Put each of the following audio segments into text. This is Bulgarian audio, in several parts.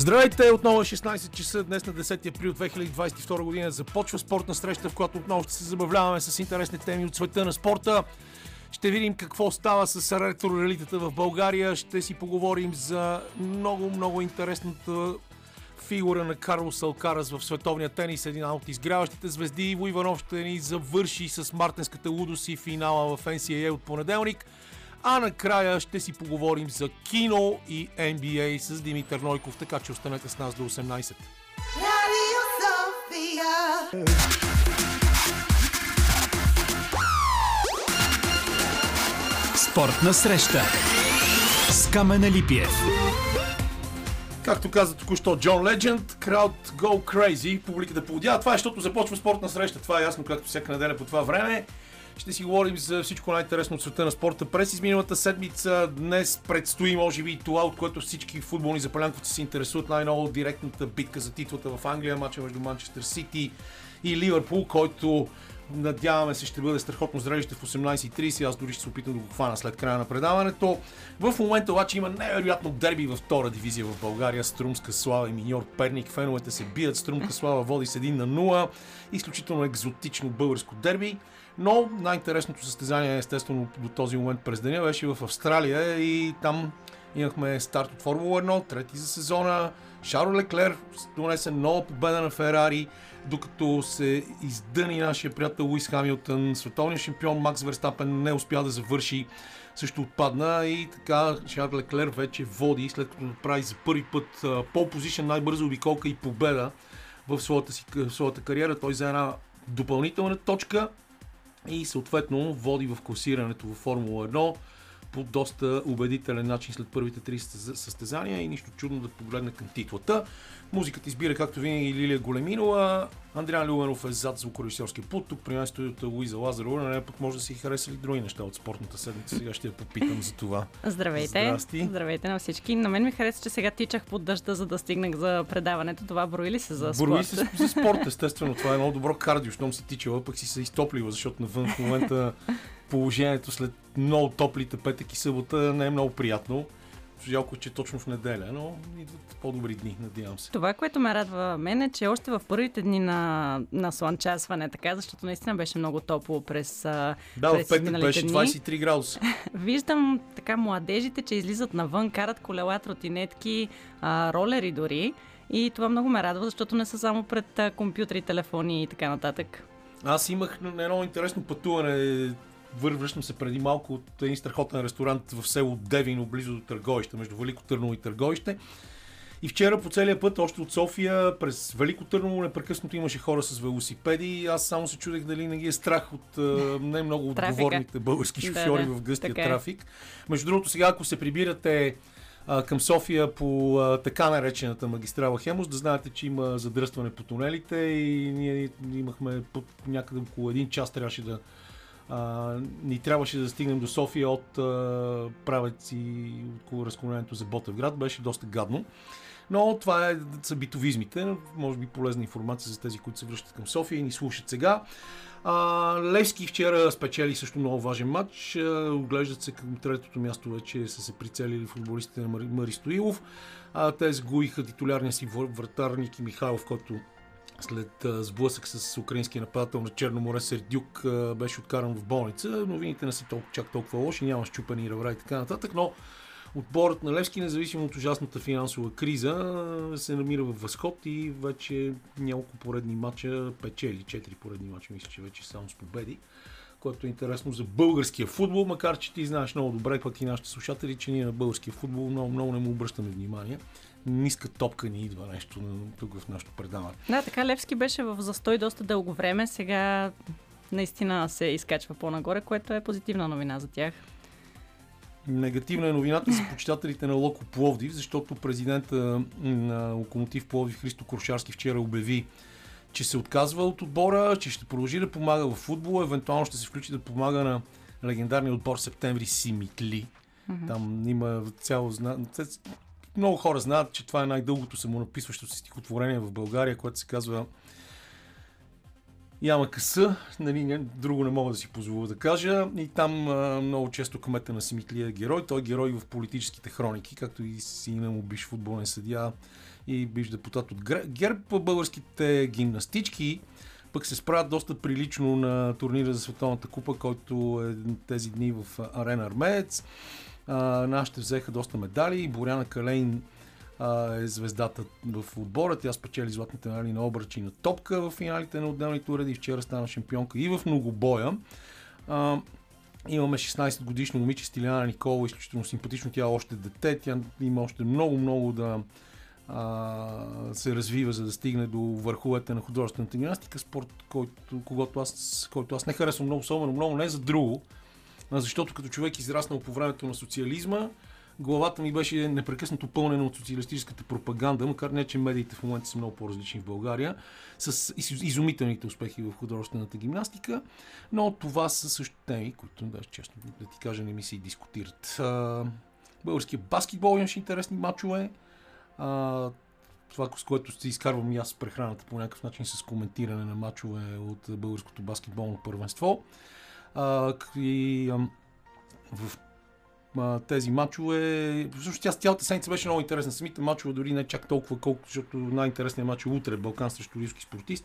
Здравейте! Отново е 16 часа днес на 10 април 2022 година. Започва спортна среща, в която отново ще се забавляваме с интересни теми от света на спорта. Ще видим какво става с ретро-релитата в България. Ще си поговорим за много, много интересната фигура на Карлос Алкарас в световния тенис, един от изгряващите звезди. Иво Иванов ще ни завърши с мартенската лудост и финала в NCAA от понеделник. А накрая ще си поговорим за кино и NBA с Димитър Нойков, така че останете с нас до 18. Радио София. Спортна среща с Камена Липиев. Както каза току-що Джон Ледженд, crowd go crazy, публиката поводява. Това е, защото започва спортна среща. Това е ясно, както всяка неделя по това време. Ще си говорим за всичко най-интересно от света на спорта през изминалата седмица. Днес предстои, може би, това, от което всички футболни запалянковци се интересуват най-ново директната битка за титлата в Англия, матча между Манчестър Сити и Ливърпул, който Надяваме се ще бъде страхотно зрелище в 18.30. Аз дори ще се опитам да го хвана след края на предаването. В момента обаче има невероятно дерби във втора дивизия в България. Струмска слава и миньор Перник. Феновете се бият. Струмска слава води с 1 на 0. Изключително екзотично българско дерби. Но най-интересното състезание, естествено, до този момент през деня беше в Австралия и там имахме старт от Формула 1, трети за сезона. Шаро Леклер донесе нова победа на Ферари, докато се издъни нашия приятел Луис Хамилтън, световният шампион Макс Верстапен не успя да завърши, също отпадна и така Шарл Леклер вече води, след като направи за първи път пол позишен най-бърза обиколка и победа в своята, си, в своята кариера. Той взе една допълнителна точка и съответно води в класирането в Формула 1 по доста убедителен начин след първите три състезания и нищо чудно да погледне към титлата. Музиката избира, както винаги, Лилия Големинова. Андриан Любенов е зад звукорежисьорския пут. Тук при нас студиото Луиза Лазарова. Не пък може да си хареса ли други неща от спортната седмица. Сега ще я попитам за това. Здравейте. Здрасти. Здравейте на всички. На мен ми хареса, че сега тичах под дъжда, за да стигнах за предаването. Това брои ли се за спорт? Брои се за спорт, естествено. Това е много добро кардио, щом си тичала, пък си се изтоплива, защото навън в момента положението след много топлите петък и събота не е много приятно. Жалко, че точно в неделя, но идват по-добри дни, надявам се. Това, което ме радва мен е, че още в първите дни на, на слънчасване, така, защото наистина беше много топло през Да, през в петък беше дни. 23 градуса. Виждам така младежите, че излизат навън, карат колела, тротинетки, а, ролери дори. И това много ме радва, защото не са само пред компютри, телефони и така нататък. Аз имах едно интересно пътуване връщам се преди малко от един страхотен ресторант в село Девино, близо до Търговище, между Велико Търново и Търговище. И вчера по целия път, още от София, през Велико Търново, непрекъснато имаше хора с велосипеди. Аз само се чудех дали не ги е страх от не много отговорните български шофьори да, в гъстия така е. трафик. Между другото, сега ако се прибирате към София по а, така наречената магистрала Хемос, да знаете, че има задръстване по тунелите и ние имахме по, някъде около един час трябваше да а, ни трябваше да стигнем до София от а, правец и около разклонението за Ботевград. Беше доста гадно. Но това е, са битовизмите. Може би полезна информация за тези, които се връщат към София и ни слушат сега. А, Левски вчера спечели също много важен матч. А, оглеждат се към третото място вече са се прицелили футболистите на Мари, Мари Стоилов. А, те сгоиха титулярния си вратар Ники Михайлов, който след сблъсък с украинския нападател на Черно море Сердюк беше откаран в болница. Новините не са толкова, чак толкова лоши, няма щупени ребра и така нататък, но отборът на Левски, независимо от ужасната финансова криза, се намира в възход и вече няколко поредни матча печели. Четири поредни матча, мисля, че вече само с победи което е интересно за българския футбол, макар че ти знаеш много добре, пък и нашите слушатели, че ние на българския футбол много, много не му обръщаме внимание ниска топка ни идва нещо тук в нашото предаване. Да, така Левски беше в застой доста дълго време. Сега наистина се изкачва по-нагоре, което е позитивна новина за тях. Негативна е новината за почитателите на Локо Пловдив, защото президента на Локомотив Пловдив Христо Крушарски вчера обяви, че се отказва от отбора, че ще продължи да помага в футбола, евентуално ще се включи да помага на легендарния отбор Септември Симитли. Mm-hmm. Там има цяло много хора знаят, че това е най-дългото самонаписващо се стихотворение в България, което се казва яма къса, нали, друго не мога да си позволя да кажа. И там а, много често кмета на Симитлия е герой. Той е герой в политическите хроники, както и сина му биш футболен съдия и биш депутат от ГЕРБ. Българските гимнастички пък се справят доста прилично на турнира за Световната купа, който е тези дни в Арена Армеец. Нашите взеха доста медали. Боряна Калейн а, е звездата в отбора. Тя спечели златните медали на обръч и на топка в финалите на отделните уреди. Вчера стана шампионка и в многобоя. А, Имаме 16 годишно момиче Стиляна Никола, изключително симпатично. Тя е още дете, тя има още много-много да а, се развива, за да стигне до върховете на художествената гимнастика. Спорт, който, когато аз, който аз не харесвам много, особено много, не за друго, защото като човек израснал по времето на социализма, главата ми беше непрекъснато пълнена от социалистическата пропаганда, макар не, че медиите в момента са много по-различни в България, с изумителните успехи в художествената гимнастика, но това са също теми, които, да, честно да ти кажа, не ми се и дискутират. Българския баскетбол имаше интересни матчове. това, с което се изкарвам и аз прехраната по някакъв начин с коментиране на матчове от българското баскетболно първенство. И, в тези матчове. Всъщност тя цялата седмица беше много интересна. Самите матчове дори не чак толкова, колкото, защото най-интересният матч е утре Балкан срещу риски спортист.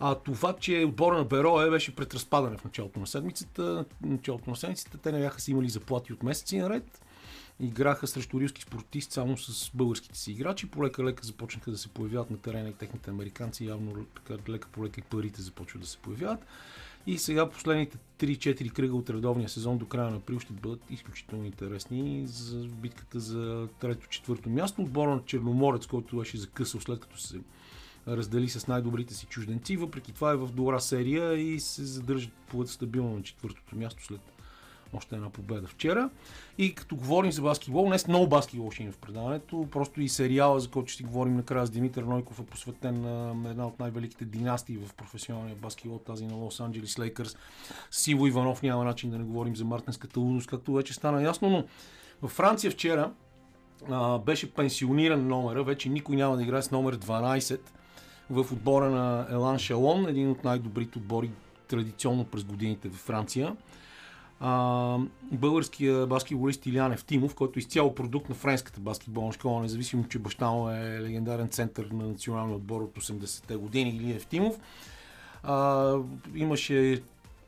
А това, че отбора на Берое беше пред разпадане в началото на седмицата, началото на седмицата, те не бяха си имали заплати от месеци наред. Играха срещу риски спортист само с българските си играчи. Полека-лека започнаха да се появяват на терена и техните американци. Явно така лека полека и парите започват да се появяват. И сега последните 3-4 кръга от редовния сезон до края на април ще бъдат изключително интересни за битката за трето-четвърто място. Отбора на Черноморец, който беше закъсал след като се раздели с най-добрите си чужденци. Въпреки това е в добра серия и се задържат по стабилно на четвъртото място след още една победа вчера. И като говорим за баскетбол, днес много баскетбол ще има в предаването. Просто и сериала, за който ще си говорим накрая с Димитър Нойков, е посветен на една от най-великите династии в професионалния баскетбол, тази на Лос Анджелес Лейкърс. Сиво Иванов няма начин да не говорим за мартинската лудост, както вече стана ясно, но във Франция вчера а, беше пенсиониран номера, вече никой няма да играе с номер 12 в отбора на Елан Шалон, един от най-добрите отбори традиционно през годините във Франция а, българския баскетболист Илян Евтимов, който е изцяло продукт на френската баскетболна школа, независимо, че баща му е легендарен център на националния отбор от 80-те години, Или Евтимов. А, имаше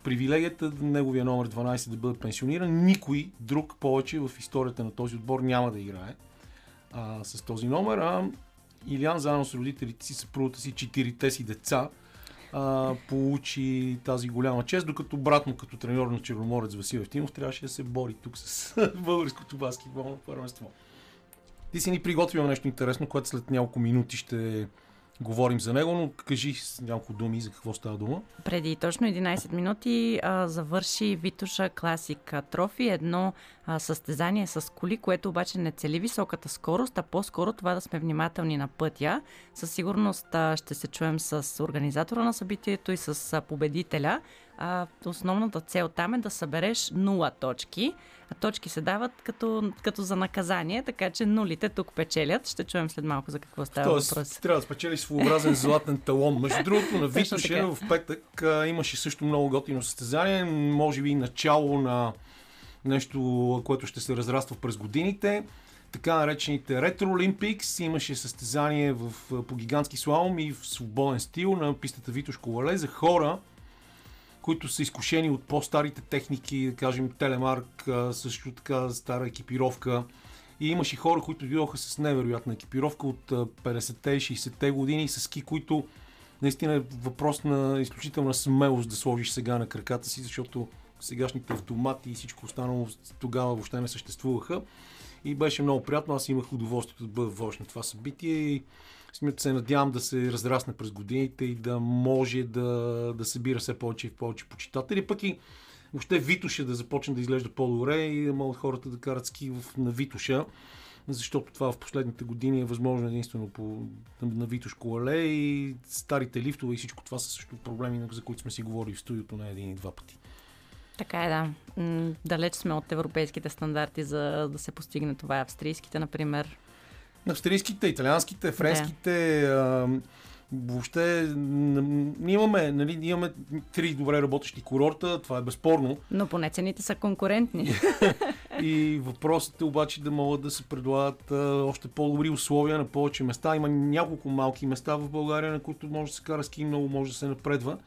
привилегията неговия номер 12 да бъде пенсиониран. Никой друг повече в историята на този отбор няма да играе а, с този номер. А Илян заедно с родителите си, съпругата си, четирите си деца а, получи тази голяма чест, докато брат му като треньор на Черноморец Васил Евтимов трябваше да се бори тук с българското баскетболно първенство. Ти си ни приготвил нещо интересно, което след няколко минути ще говорим за него, но кажи с няколко думи за какво става дума. Преди точно 11 минути а, завърши Витуша Класик Трофи, едно а, състезание с коли, което обаче не цели високата скорост, а по-скоро това да сме внимателни на пътя. Със сигурност а, ще се чуем с организатора на събитието и с а, победителя. А, основната цел там е да събереш 0 точки. А точки се дават като, като за наказание, така че нулите тук печелят. Ще чуем след малко за какво става Тоест, въпрос. трябва да спечелиш своеобразен златен талон. Между другото, на Витоше в петък а, имаше също много готино състезание. Може би начало на нещо, което ще се разраства през годините. Така наречените Ретро Olympics имаше състезание в, по гигантски слалом и в свободен стил на пистата Витош Колале за хора, които са изкушени от по-старите техники, да кажем телемарк, също така стара екипировка. И имаше хора, които дойдоха с невероятна екипировка от 50-те и 60-те години с ски, които наистина е въпрос на изключителна смелост да сложиш сега на краката си, защото сегашните автомати и всичко останало тогава въобще не съществуваха. И беше много приятно. Аз имах удоволствието да бъда вожд на това събитие и се надявам да се разрасне през годините и да може да, да събира все повече и повече почитатели. Пък и въобще Витоша да започне да изглежда по-добре и да могат хората да карат ски в, на Витоша защото това в последните години е възможно единствено по, на Витош Колале и старите лифтове и всичко това са също проблеми, за които сме си говорили в студиото на един и два пъти. Така е, да. Далеч сме от европейските стандарти за да се постигне това. Австрийските, например. Австрийските, италианските, френските. Да. Въобще, н- ние имаме, нали, имаме три добре работещи курорта, това е безспорно. Но поне цените са конкурентни. И въпросът е обаче да могат да се предлагат а, още по-добри условия на повече места. Има няколко малки места в България, на които може да се кара ски, много може да се напредва.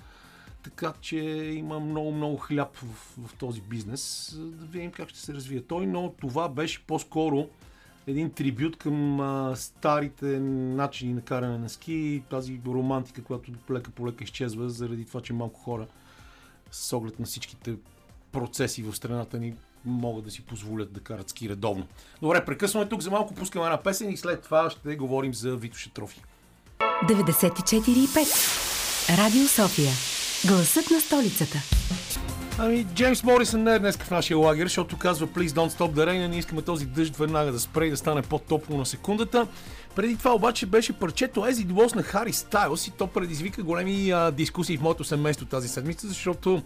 Така че има много, много хляб в, в този бизнес. Да видим как ще се развие той, но това беше по-скоро един трибют към а, старите начини на каране на ски и тази романтика, която лека по лека изчезва, заради това, че малко хора с оглед на всичките процеси в страната ни могат да си позволят да карат ски редовно. Добре, прекъсваме тук за малко, пускаме една песен и след това ще говорим за Витоша Трофи. 94,5 Радио София. Гласът на столицата. Ами, Джеймс Морисън не е днес в нашия лагер, защото казва Please don't stop the rain, ние искаме този дъжд веднага да спре и да стане по-топло на секундата. Преди това обаче беше парчето It Was на Хари Стайлс и то предизвика големи а, дискусии в моето семейство тази седмица, защото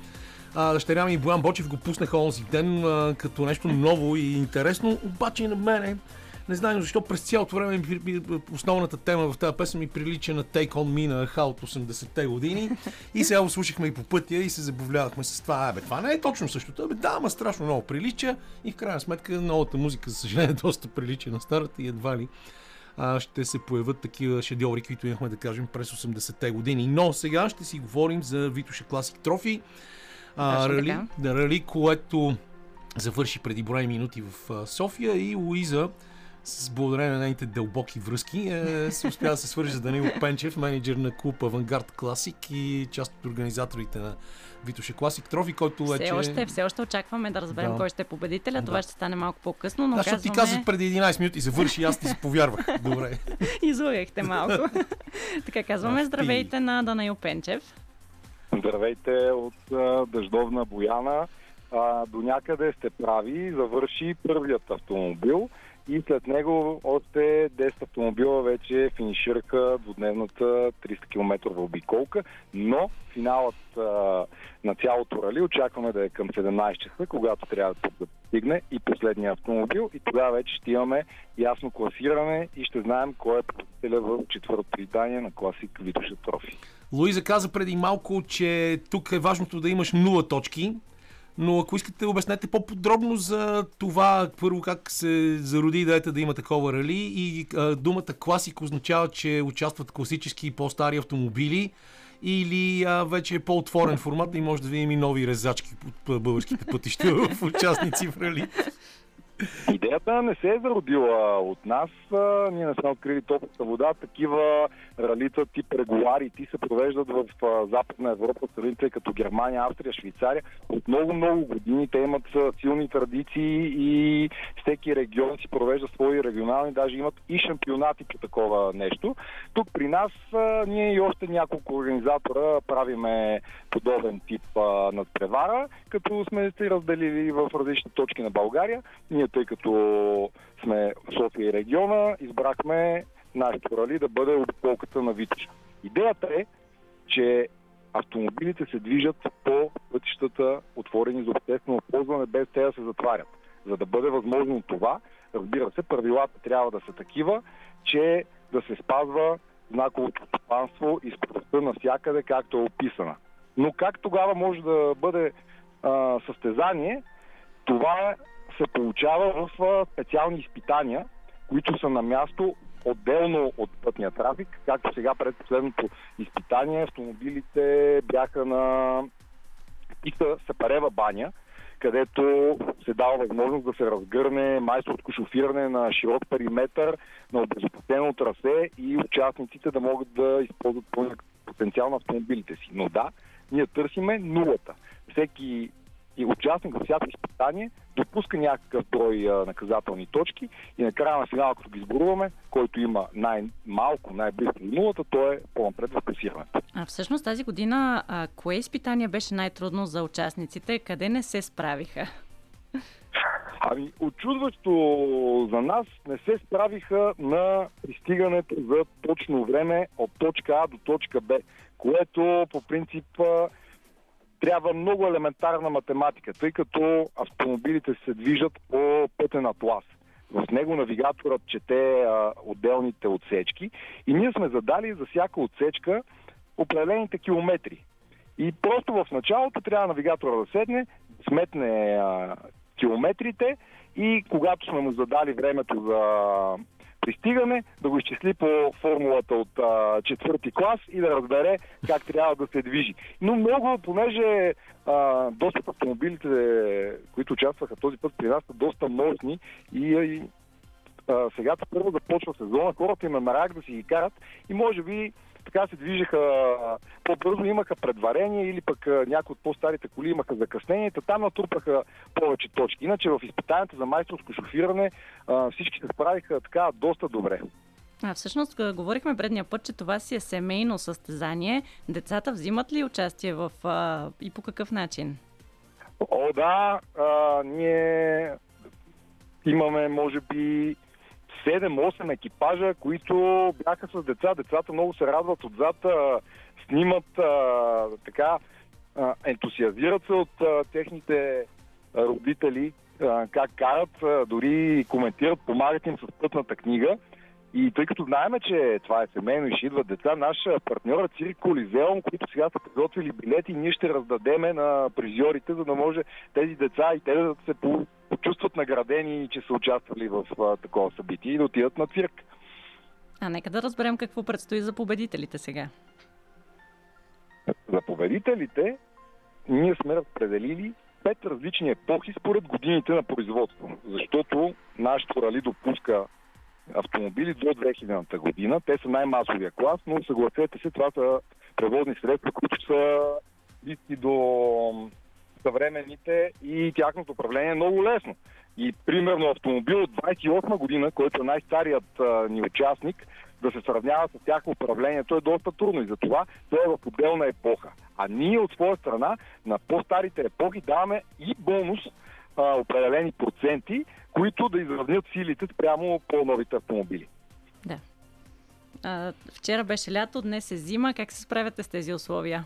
а, дъщеря ми Боян Бочев го пуснаха онзи ден а, като нещо ново и интересно, обаче на мене не знам защо през цялото време основната тема в тази песен ми прилича на Take On Me на Хал от 80-те години. И сега го слушахме и по пътя и се забавлявахме с това. Абе, това не е точно същото. Абе, да, ама страшно много прилича. И в крайна сметка новата музика, за съжаление, доста прилича на старата и едва ли а, ще се появят такива шедьоври, които имахме да кажем през 80-те години. Но сега ще си говорим за Витоша Класик Трофи. А, рали, така. рали, което завърши преди броя минути в София и Луиза с благодарение на нейните дълбоки връзки е, се успя да се свържи с Данил Пенчев, менеджер на клуб Авангард Класик и част от организаторите на Витоша Класик Трофи, който вече... Все още, все още очакваме да разберем Да. кой ще е победителя. Да. Това ще стане малко по-късно, но Да, защото ти казваме... казах преди 11 минути завърши и аз ти се повярвах. Добре. Излагахте малко. така казваме ти. здравейте на Данаил Пенчев. Здравейте от а, дъждовна Бояна. А, до някъде сте прави, завърши първият автомобил и след него още 10 автомобила вече финишираха двудневната 300 км обиколка, но финалът а, на цялото рали очакваме да е към 17 часа, когато трябва да стигне и последния автомобил и тогава вече ще имаме ясно класиране и ще знаем кой е победителя в четвъртото издание на класик Витоша Трофи. Луиза каза преди малко, че тук е важното да имаш нула точки, но ако искате, обяснете по-подробно за това, първо как се зароди идеята да има такова рали и а, думата класик означава, че участват класически по-стари автомобили или а, вече е по-отворен формат и може да видим и нови резачки от българските пътища в участници в рали. Идеята не се е зародила от нас. Ние не сме открили топлата вода. Такива ралица тип регулари ти се провеждат в Западна Европа, страните като Германия, Австрия, Швейцария. От много-много години те имат силни традиции и всеки регион си провежда свои регионални, даже имат и шампионати по такова нещо. Тук при нас ние и още няколко организатора правиме подобен тип надпревара, като сме се разделили в различни точки на България. Ние, тъй като сме в София и региона, избрахме нашето рали да бъде обиколката на Витоша. Идеята е, че автомобилите се движат по пътищата, отворени за обществено ползване, без те да се затварят. За да бъде възможно това, разбира се, правилата трябва да са такива, че да се спазва знаковото стопанство и скоростта навсякъде, както е описана. Но как тогава може да бъде а, състезание, това се получава в специални изпитания, които са на място отделно от пътния трафик. Както сега пред последното изпитание, автомобилите бяха на писта Сапарева баня, където се дава възможност да се разгърне майсторско шофиране на широк периметър, на обезопасено трасе и участниците да могат да използват пълния потенциал на автомобилите си. Но да, ние търсиме нулата. Всеки и участник във всяко изпитание допуска някакъв брой а, наказателни точки и накрая на финала, като ги сборуваме, който има най-малко, най-близко до нулата, той е по-напред в класирането. А всъщност тази година, а, кое изпитание беше най-трудно за участниците? Къде не се справиха? Ами, очудващо за нас не се справиха на пристигането за точно време от точка А до точка Б, което по принцип трябва много елементарна математика, тъй като автомобилите се движат по пътен атлас. В него навигаторът чете а, отделните отсечки и ние сме задали за всяка отсечка определените километри. И просто в началото трябва навигатора да седне, сметне а, километрите и когато сме му задали времето за пристигане, да го изчисли по формулата от а, четвърти клас и да разбере как трябва да се движи. Но много, понеже а, доста автомобилите, които участваха този път при нас, са доста мощни и, и а, сега първо започва сезона, хората има нарак да си ги карат и може би така се движеха по-бързо, имаха предварение или пък някои от по-старите коли имаха закъснение, там натрупаха повече точки. Иначе в изпитанията за майсторско шофиране всички се справиха така доста добре. А, всъщност, говорихме предния път, че това си е семейно състезание. Децата взимат ли участие в а, и по какъв начин? О, да. А, ние имаме, може би, 7-8 екипажа, които бяха с деца. Децата много се радват отзад, а, снимат, а, така, а, ентусиазират се от а, техните родители, а, как карат, а, дори коментират, помагат им с пътната книга. И тъй като знаеме, че това е семейно и ще идват деца, наш партньор е Цирк Колизеум, които сега са подготвили билети, ние ще раздадеме на призьорите, за да може тези деца и те да се почувстват наградени, че са участвали в а, такова събитие и да отидат на цирк. А нека да разберем какво предстои за победителите сега. За победителите ние сме разпределили пет различни епохи според годините на производство, защото нашето рали допуска автомобили до 2000-та година. Те са най-масовия клас, но съгласете се, това са превозни средства, които са близки до съвременните и тяхното управление е много лесно. И примерно автомобил от 28 година, който е най-старият а, ни участник, да се сравнява с тяхно управление, то е доста трудно и затова той е в отделна епоха. А ние от своя страна на по-старите епохи даваме и бонус а, определени проценти, които да изравнят силите спрямо по-новите автомобили. Да. А, вчера беше лято, днес е зима. Как се справяте с тези условия?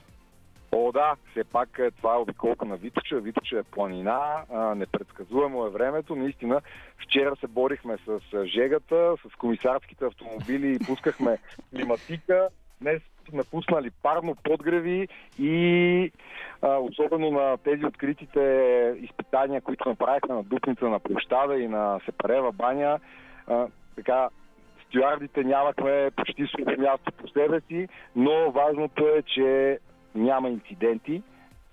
О, да, все пак е, това е обиколка на Виточа. Виточа е планина, непредсказуемо е времето. Наистина, вчера се борихме с жегата, с комисарските автомобили и пускахме климатика. Днес сме пуснали парно подгреви и а, особено на тези откритите изпитания, които направихме на Дупница, на Площада и на Сепарева баня, а, така стюардите нямахме почти свое място по себе си, но важното е, че няма инциденти,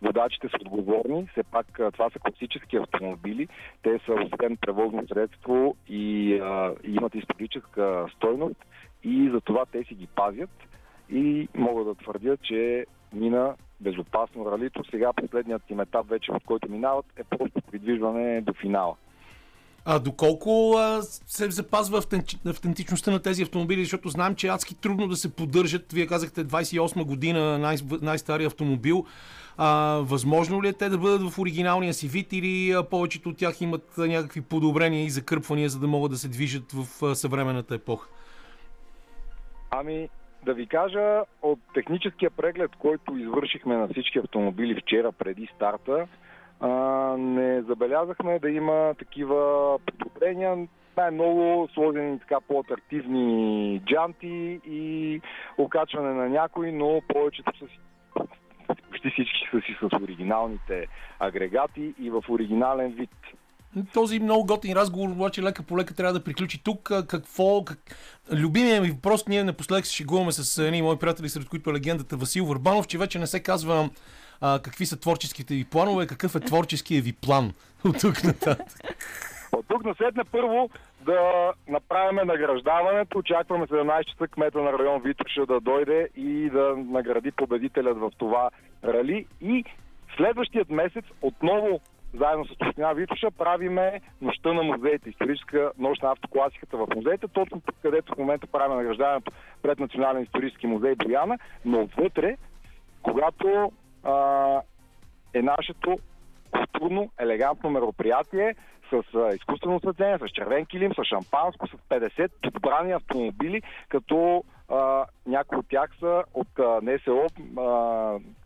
водачите са отговорни, все пак това са класически автомобили, те са освен превозно средство и, а, имат историческа стойност и за това те си ги пазят и мога да твърдя, че мина безопасно ралито. Сега последният им етап вече, от който минават, е просто придвижване до финала. А доколко а, се запазва автентичността на тези автомобили, защото знам, че адски трудно да се поддържат. Вие казахте 28 година най- най-стария автомобил. А, възможно ли е те да бъдат в оригиналния си вид или а, повечето от тях имат някакви подобрения и закърпвания, за да могат да се движат в а, съвременната епоха? Ами, да ви кажа, от техническия преглед, който извършихме на всички автомобили вчера преди старта, а, не забелязахме да има такива подобрения. Най-много сложени така по-атрактивни джанти и окачване на някои, но повечето са си почти всички са си с оригиналните агрегати и в оригинален вид. Този много готин разговор, обаче лека по лека трябва да приключи тук. Какво, как... Любимия ми въпрос, ние напоследък се шегуваме с едни мои приятели, сред които е легендата Васил Върбанов, че вече не се казва а, какви са творческите ви планове, какъв е творческият ви план от тук нататък. От тук насетне първо да направим награждаването. Очакваме 17 часа кмета на район Витоша да дойде и да награди победителят в това рали. И следващият месец отново заедно с Община Витоша правиме нощта на музеите, историческа нощ на автокласиката в музеите, точно тук, където в момента правим награждаването пред Национален исторически музей Бояна, но отвътре, когато а, е нашето културно, елегантно мероприятие с а, изкуствено осветление, с червен килим, с шампанско, с 50 подбрани автомобили, като някои от тях са от НСО,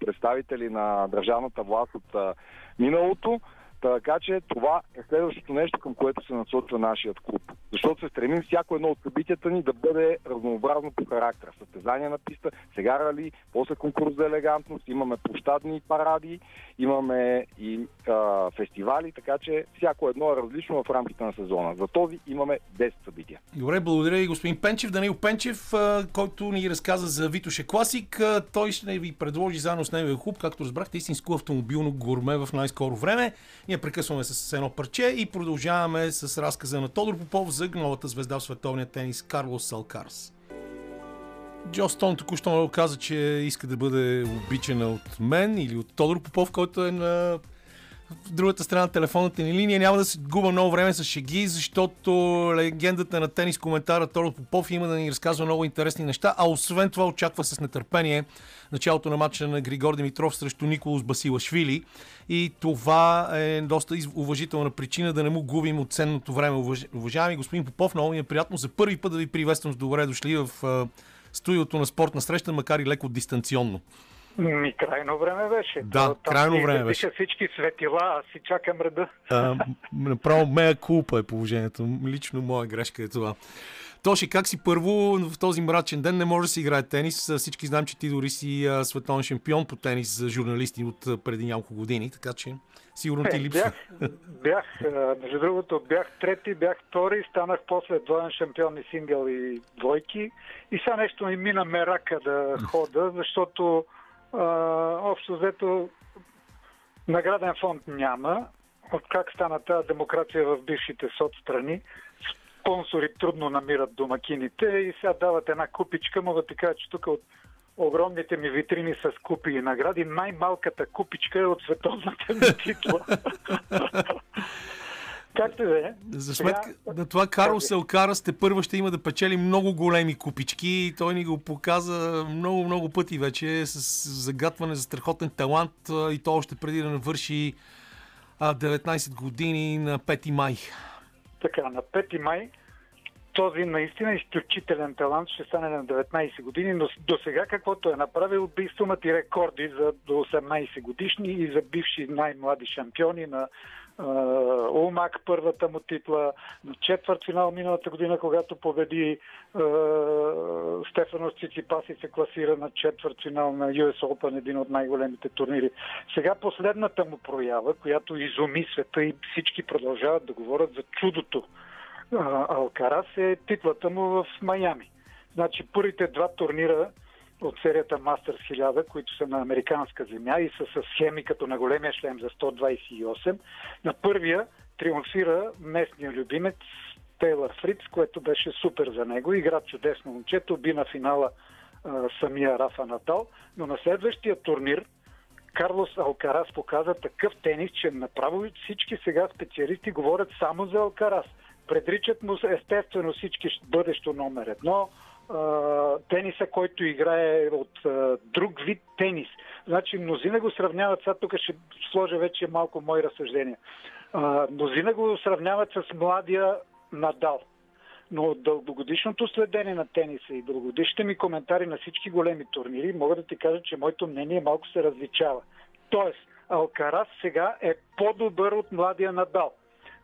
представители на държавната власт от миналото. Така че това е следващото нещо, към което се насочва нашият клуб. Защото се стремим всяко едно от събитията ни да бъде разнообразно по характер. Състезания на писта, сега рали, после конкурс за елегантност, имаме площадни паради, имаме и а, фестивали, така че всяко едно е различно в рамките на сезона. За този имаме 10 събития. Добре, благодаря и господин Пенчев. Данил Пенчев, който ни разказа за Витоше Класик. Той ще ви предложи заедно с неговия клуб, както разбрахте, истинско автомобилно гурме в най-скоро време. Ние прекъсваме с едно парче и продължаваме с разказа на Тодор Попов за новата звезда в световния тенис Карлос Салкарс. Джо Стон току-що каза, че иска да бъде обичана от мен или от Тодор Попов, който е на в другата страна на телефонната ни линия. Няма да се губа много време с шеги, защото легендата на тенис коментара Тодор Попов има да ни разказва много интересни неща, а освен това очаква с нетърпение началото на матча на Григор Димитров срещу Николос Басилашвили. И това е доста уважителна причина да не му губим от ценното време. Уважаеми господин Попов, много ми е приятно за първи път да ви приветствам с добре дошли в студиото на спортна среща, макар и леко дистанционно. Ми, крайно време беше. Да, То, крайно време беше. всички светила, аз си чакам реда. А, направо мея кулпа е положението. Лично моя грешка е това. Тоши, как си първо в този мрачен ден не може да си играе тенис? Всички знаем, че ти дори си световен шампион по тенис за журналисти от преди няколко години, така че сигурно ти липсва. Бях, бях, между другото, бях трети, бях втори, станах после двоен шампион и сингъл и двойки. И сега нещо ми мина мерака да хода, защото а, общо взето награден фонд няма. От как стана тази демокрация в бившите соцстрани, спонсори трудно намират домакините и сега дават една купичка. Мога да кажа, че тук от огромните ми витрини с купи и награди, най-малката купичка е от световната ми титла. Както да е. За сметка на това Карл Селкара сте първа ще има да печели много големи купички. Той ни го показа много, много пъти вече с загатване за страхотен талант и то още преди да навърши 19 години на 5 май. Така, на 5 май този наистина изключителен талант ще стане на 19 години, но до сега каквото е направил, би сумати рекорди за до 18 годишни и за бивши най-млади шампиони на Умак първата му титла, четвърт финал миналата година, когато победи Стефанос Циципас и се класира на четвърт финал на US Open, един от най-големите турнири. Сега последната му проява, която изуми света и всички продължават да говорят за чудото Алкарас е титлата му в Майами. Значи първите два турнира от серията Masters 1000, които са на американска земя и са с схеми като на големия шлем за 128. На първия триумфира местния любимец Тейлър Фриц, което беше супер за него. Игра чудесно момчето, би на финала а, самия Рафа Натал. Но на следващия турнир Карлос Алкарас показа такъв тенис, че направо всички сега специалисти говорят само за Алкарас. Предричат му естествено всички бъдещо номер едно, тениса, който играе от а, друг вид тенис. Значи мнозина го сравняват, сега тук ще сложа вече малко мои разсъждения. А, мнозина го сравняват с младия Надал. Но от дългогодишното следение на тениса и дългогодишните ми коментари на всички големи турнири, мога да ти кажа, че моето мнение малко се различава. Тоест, Алкарас сега е по-добър от младия Надал.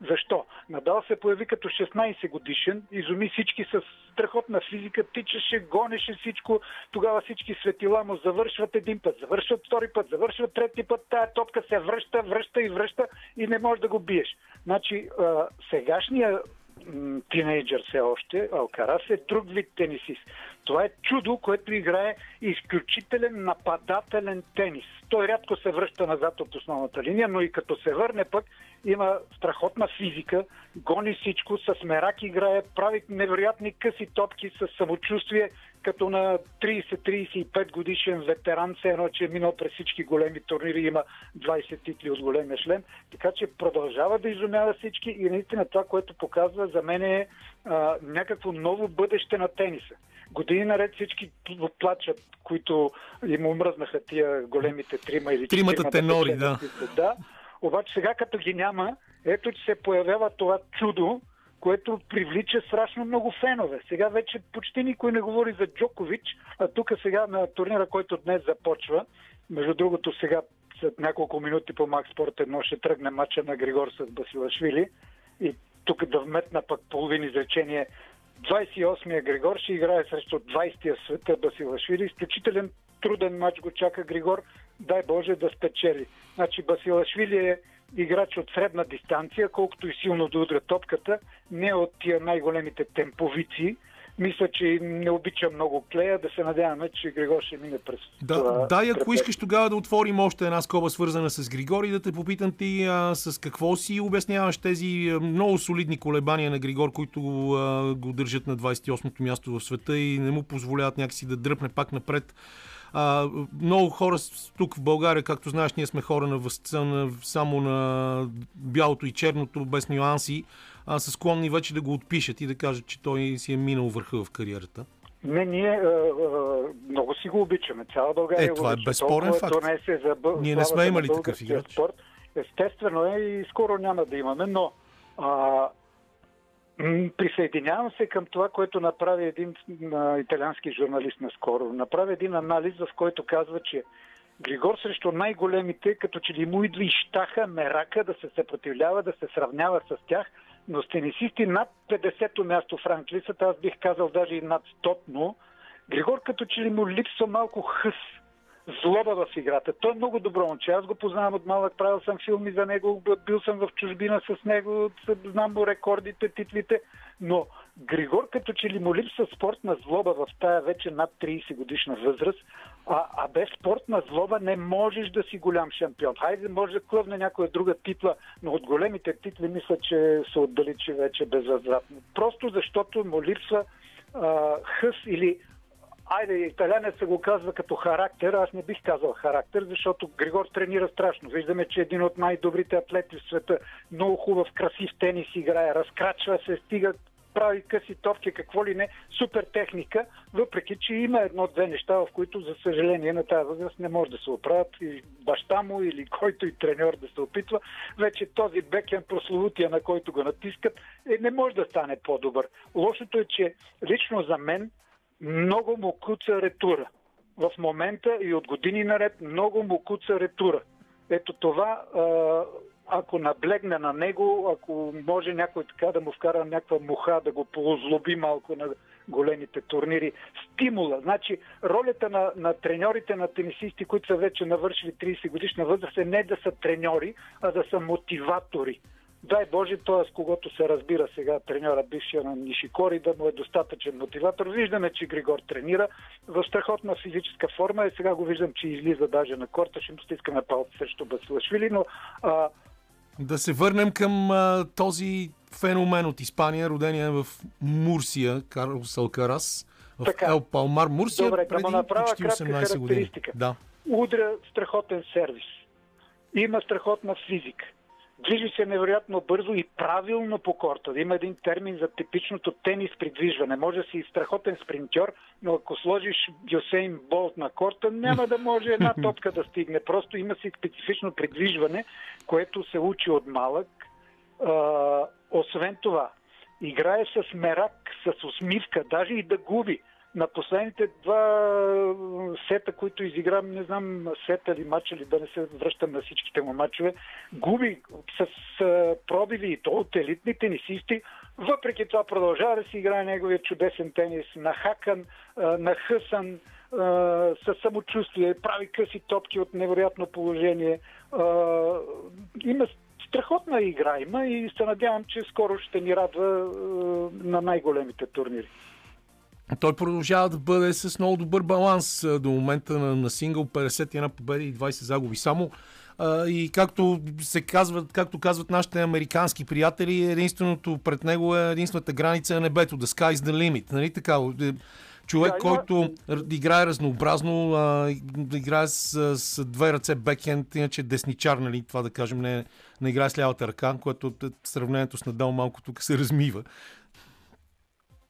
Защо? Надал се появи като 16 годишен, изуми всички с страхотна физика, тичаше, гонеше всичко, тогава всички светила му завършват един път, завършват втори път, завършват трети път, тая топка се връща, връща и връща и не можеш да го биеш. Значи, сегашния тинейджър все още, Алкарас е друг вид тенисист. Това е чудо, което играе изключителен нападателен тенис. Той рядко се връща назад от основната линия, но и като се върне пък има страхотна физика, гони всичко, с мерак играе, прави невероятни къси топки с самочувствие, като на 30-35 годишен ветеран, все едно, че е минал през всички големи турнири, има 20 титли от големия шлем. Така че продължава да изумява всички и наистина това, което показва за мен е а, някакво ново бъдеще на тениса. Години наред всички плачат, които им омръзнаха тия големите трима или Тримата тенори, да. да. Обаче сега като ги няма, ето че се появява това чудо, което привлича страшно много фенове. Сега вече почти никой не говори за Джокович, а тук сега на турнира, който днес започва, между другото сега след няколко минути по Макс Спорт 1 ще тръгне матча на Григор с Басилашвили. И тук да вметна пък половин изречение. 28-я Григор ще играе срещу 20-я света Басилашвили. Изключителен труден матч го чака Григор. Дай Боже да спечели. Значи Басилашвили е играч от средна дистанция, колкото и силно да удря топката, не от тия най-големите темповици. Мисля, че не обича много клея, да се надяваме, че Григор ще мине през Да, това. да, и ако искаш тогава да отворим още една скоба, свързана с Григор и да те попитам ти а, с какво си обясняваш тези много солидни колебания на Григор, които а, го държат на 28-то място в света и не му позволяват някакси да дръпне пак напред. А, много хора тук в България, както знаеш, ние сме хора на възца, на, само на бялото и черното, без нюанси, а, са склонни вече да го отпишат и да кажат, че той си е минал върха в кариерата. Не, ние а, а, много си го обичаме. Цяла България Е, това е безспорен Толкова факт. Донесе за бъл... Ние не сме имали такъв играч. Спорт. Естествено е и скоро няма да имаме, но а, присъединявам се към това, което направи един италиански журналист наскоро. Направи един анализ, в който казва, че Григор срещу най-големите, като че ли му идва и щаха, мерака да се съпротивлява, да се сравнява с тях, но с тенисисти над 50-то място в ранглисата, аз бих казал даже и над 100-но, Григор като че ли му липсва малко хъс, злоба в играта. Той е много добро момче. Аз го познавам от малък, правил съм филми за него, бил съм в чужбина с него, знам му рекордите, титлите, но Григор като че ли му липсва спортна злоба в тая вече над 30 годишна възраст, а, а без спортна злоба не можеш да си голям шампион. Хайде, може да клъвне някоя друга титла, но от големите титли мисля, че се отдалечи вече безвъзвратно. Просто защото му липсва а, хъс или Айде, италянеца го казва като характер, аз не бих казал характер, защото Григор тренира страшно. Виждаме, че е един от най-добрите атлети в света. Много хубав, красив тенис играе, разкрачва се, стига, прави къси топки, какво ли не, супер техника, въпреки, че има едно-две неща, в които, за съжаление, на тази възраст не може да се оправят и баща му или който и треньор да се опитва. Вече този бекен прословутия, на който го натискат, е, не може да стане по-добър. Лошото е, че лично за мен много му куца ретура. В момента и от години наред много му куца ретура. Ето това, ако наблегне на него, ако може някой така да му вкара някаква муха, да го поозлоби малко на големите турнири, стимула. Значи, ролята на, на треньорите, на тенисисти, които са вече навършили 30 годишна възраст, е не да са треньори, а да са мотиватори. Дай Боже, т.е. с когото се разбира сега треньора бившия на Нишикори, да му е достатъчен мотиватор. Виждаме, че Григор тренира в страхотна физическа форма и сега го виждам, че излиза даже на корта, ще му стискаме палци срещу Басилашвили, но а, Да се върнем към а, този феномен от Испания, родения в Мурсия, Карлос Алкарас, в Така. Ел Палмар, Мурсия, Добре, да преди му направя почти кратка 18 години. Да. удря страхотен сервис. Има страхотна физика. Движи се невероятно бързо и правилно по корта. Има един термин за типичното тенис придвижване. Може да си страхотен спринтьор, но ако сложиш Юсейн Болт на корта, няма да може една топка да стигне. Просто има си специфично придвижване, което се учи от малък. А, освен това, играе с мерак, с усмивка, даже и да губи. На последните два сета, които изиграм, не знам сета или матча, или да не се връщам на всичките му матчове, губи с пробиви и то от елитни тенисисти. Въпреки това продължава да си играе неговия чудесен тенис, нахакан, нахъсан, със самочувствие, прави къси топки от невероятно положение. Има страхотна игра има и се надявам, че скоро ще ни радва на най-големите турнири. Той продължава да бъде с много добър баланс до момента на, на сингъл 51 победи и 20 загуби само. А, и както се казват, както казват нашите американски приятели, единственото пред него е единствената граница е небето, the sky's the limit. Нали така? Е, Човек, Да, има- който р- играе разнообразно, а, играе с, с две ръце бекхенд, иначе десничар, нали, това да кажем, не, не играе с лявата ръка, което е, сравнението с Надал малко тук се размива.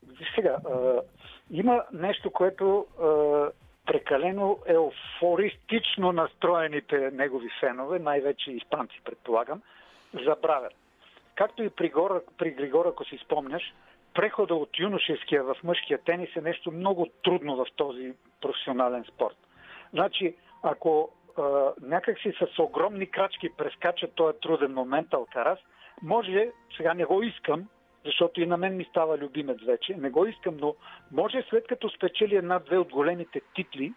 Виж Сега, има нещо, което а, прекалено еуфористично настроените негови фенове, най-вече испанци, предполагам, забравят. Както и при, Гора, при Григор, ако си спомняш, прехода от юношеския в мъжкия тенис е нещо много трудно в този професионален спорт. Значи, ако а, някакси с огромни крачки прескача този труден момент Алкарас, може, сега не го искам, защото и на мен ми става любимец вече, не го искам, но може след като спечели една-две от големите титли,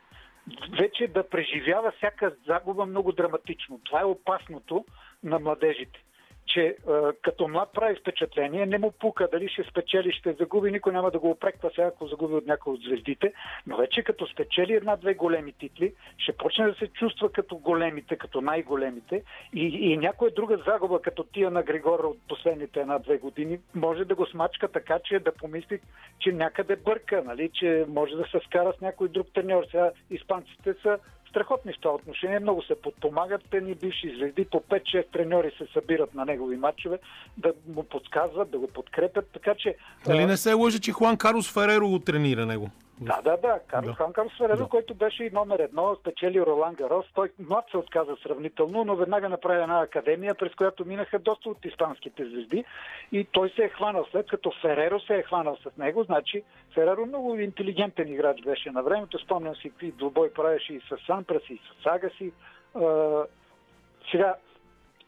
вече да преживява всяка загуба много драматично. Това е опасното на младежите че е, като млад прави впечатление, не му пука дали ще спечели, ще загуби, никой няма да го опреква сега, ако загуби от някой от звездите, но вече като спечели една-две големи титли, ще почне да се чувства като големите, като най-големите и, и някоя друга загуба, като тия на Григора от последните една-две години, може да го смачка така, че да помисли, че някъде бърка, нали? че може да се скара с някой друг треньор. Сега испанците са страхотни в това отношение. Много се подпомагат. Те ни бивши звезди по 5-6 треньори се събират на негови матчове да му подсказват, да го подкрепят. Така че. Нали не се лъжи, че Хуан Карлос Фереро го тренира него? Да, да, да. Карл, да. Хан Карлос Фереро, да. който беше и номер едно, спечели Ролан Гарос. Той млад се отказа сравнително, но веднага направи една академия, през която минаха доста от испанските звезди. И той се е хванал. След като Фереро се е хванал с него, значи Фереро много интелигентен играч беше на времето. Спомням си какви двубой правеше и с Санпрас, и с Агаси. сега,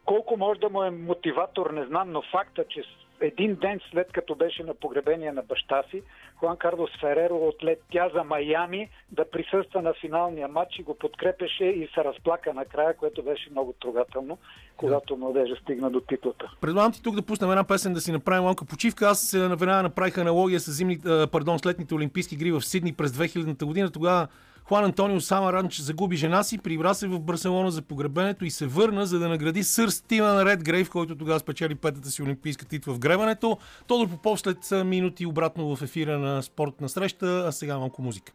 колко може да му е мотиватор, не знам, но факта, че един ден след като беше на погребение на баща си, Хуан Карлос Фереро отлетя за Майами да присъства на финалния матч и го подкрепеше и се разплака накрая, което беше много трогателно, когато младежа стигна до титлата. Предлагам ти тук да пуснем една песен да си направим малка почивка. Аз веднага направих аналогия с, зимни, пардон, с летните олимпийски игри в Сидни през 2000 година. Тогава Хуан Антонио Самаранч загуби жена си, прибра се в Барселона за погребението и се върна, за да награди сър Стивен Ред Грейв, който тогава спечели петата си олимпийска титла в гребането. Тодор Попов след минути обратно в ефира на спортна среща, а сега малко музика.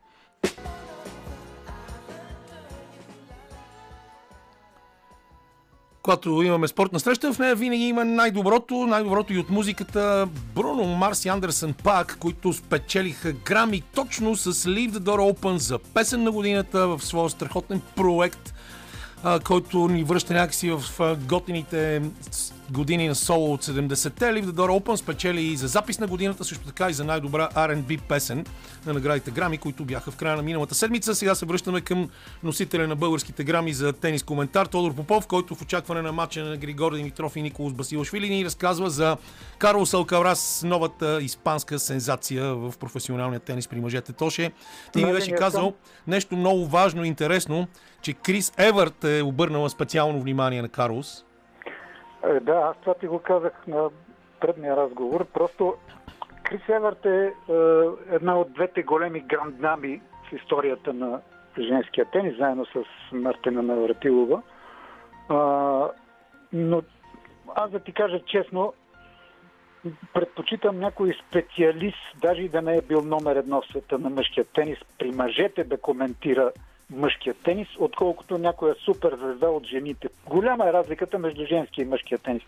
Когато имаме спортна среща, в нея винаги има най-доброто, най-доброто и от музиката. Бруно Марс и Андерсън Пак, които спечелиха грами точно с Leave the Door Open за песен на годината в своя страхотен проект, който ни връща някакси в готините години на соло от 70-те. Leave the Door Open спечели и за запис на годината, също така и за най-добра R&B песен на наградите Грами, които бяха в края на миналата седмица. Сега се връщаме към носителя на българските Грами за тенис коментар Тодор Попов, който в очакване на матча на Григор Димитров и Николас Басилашвили ни разказва за Карлос Алкаврас, новата испанска сензация в професионалния тенис при мъжете. Тоше, ти ми беше казал нещо много важно и интересно, че Крис Евърт е обърнала специално внимание на Карлос. Е, да, аз това ти го казах на предния разговор. Просто Крис Евърт е, е една от двете големи гранднами в историята на женския тенис, заедно с Мартина Навратилова. А, но аз да ти кажа честно, предпочитам някой специалист, даже и да не е бил номер едно в света на мъжкия тенис, при мъжете да коментира мъжкия тенис, отколкото някоя супер звезда от жените. Голяма е разликата между женския и мъжкия тенис.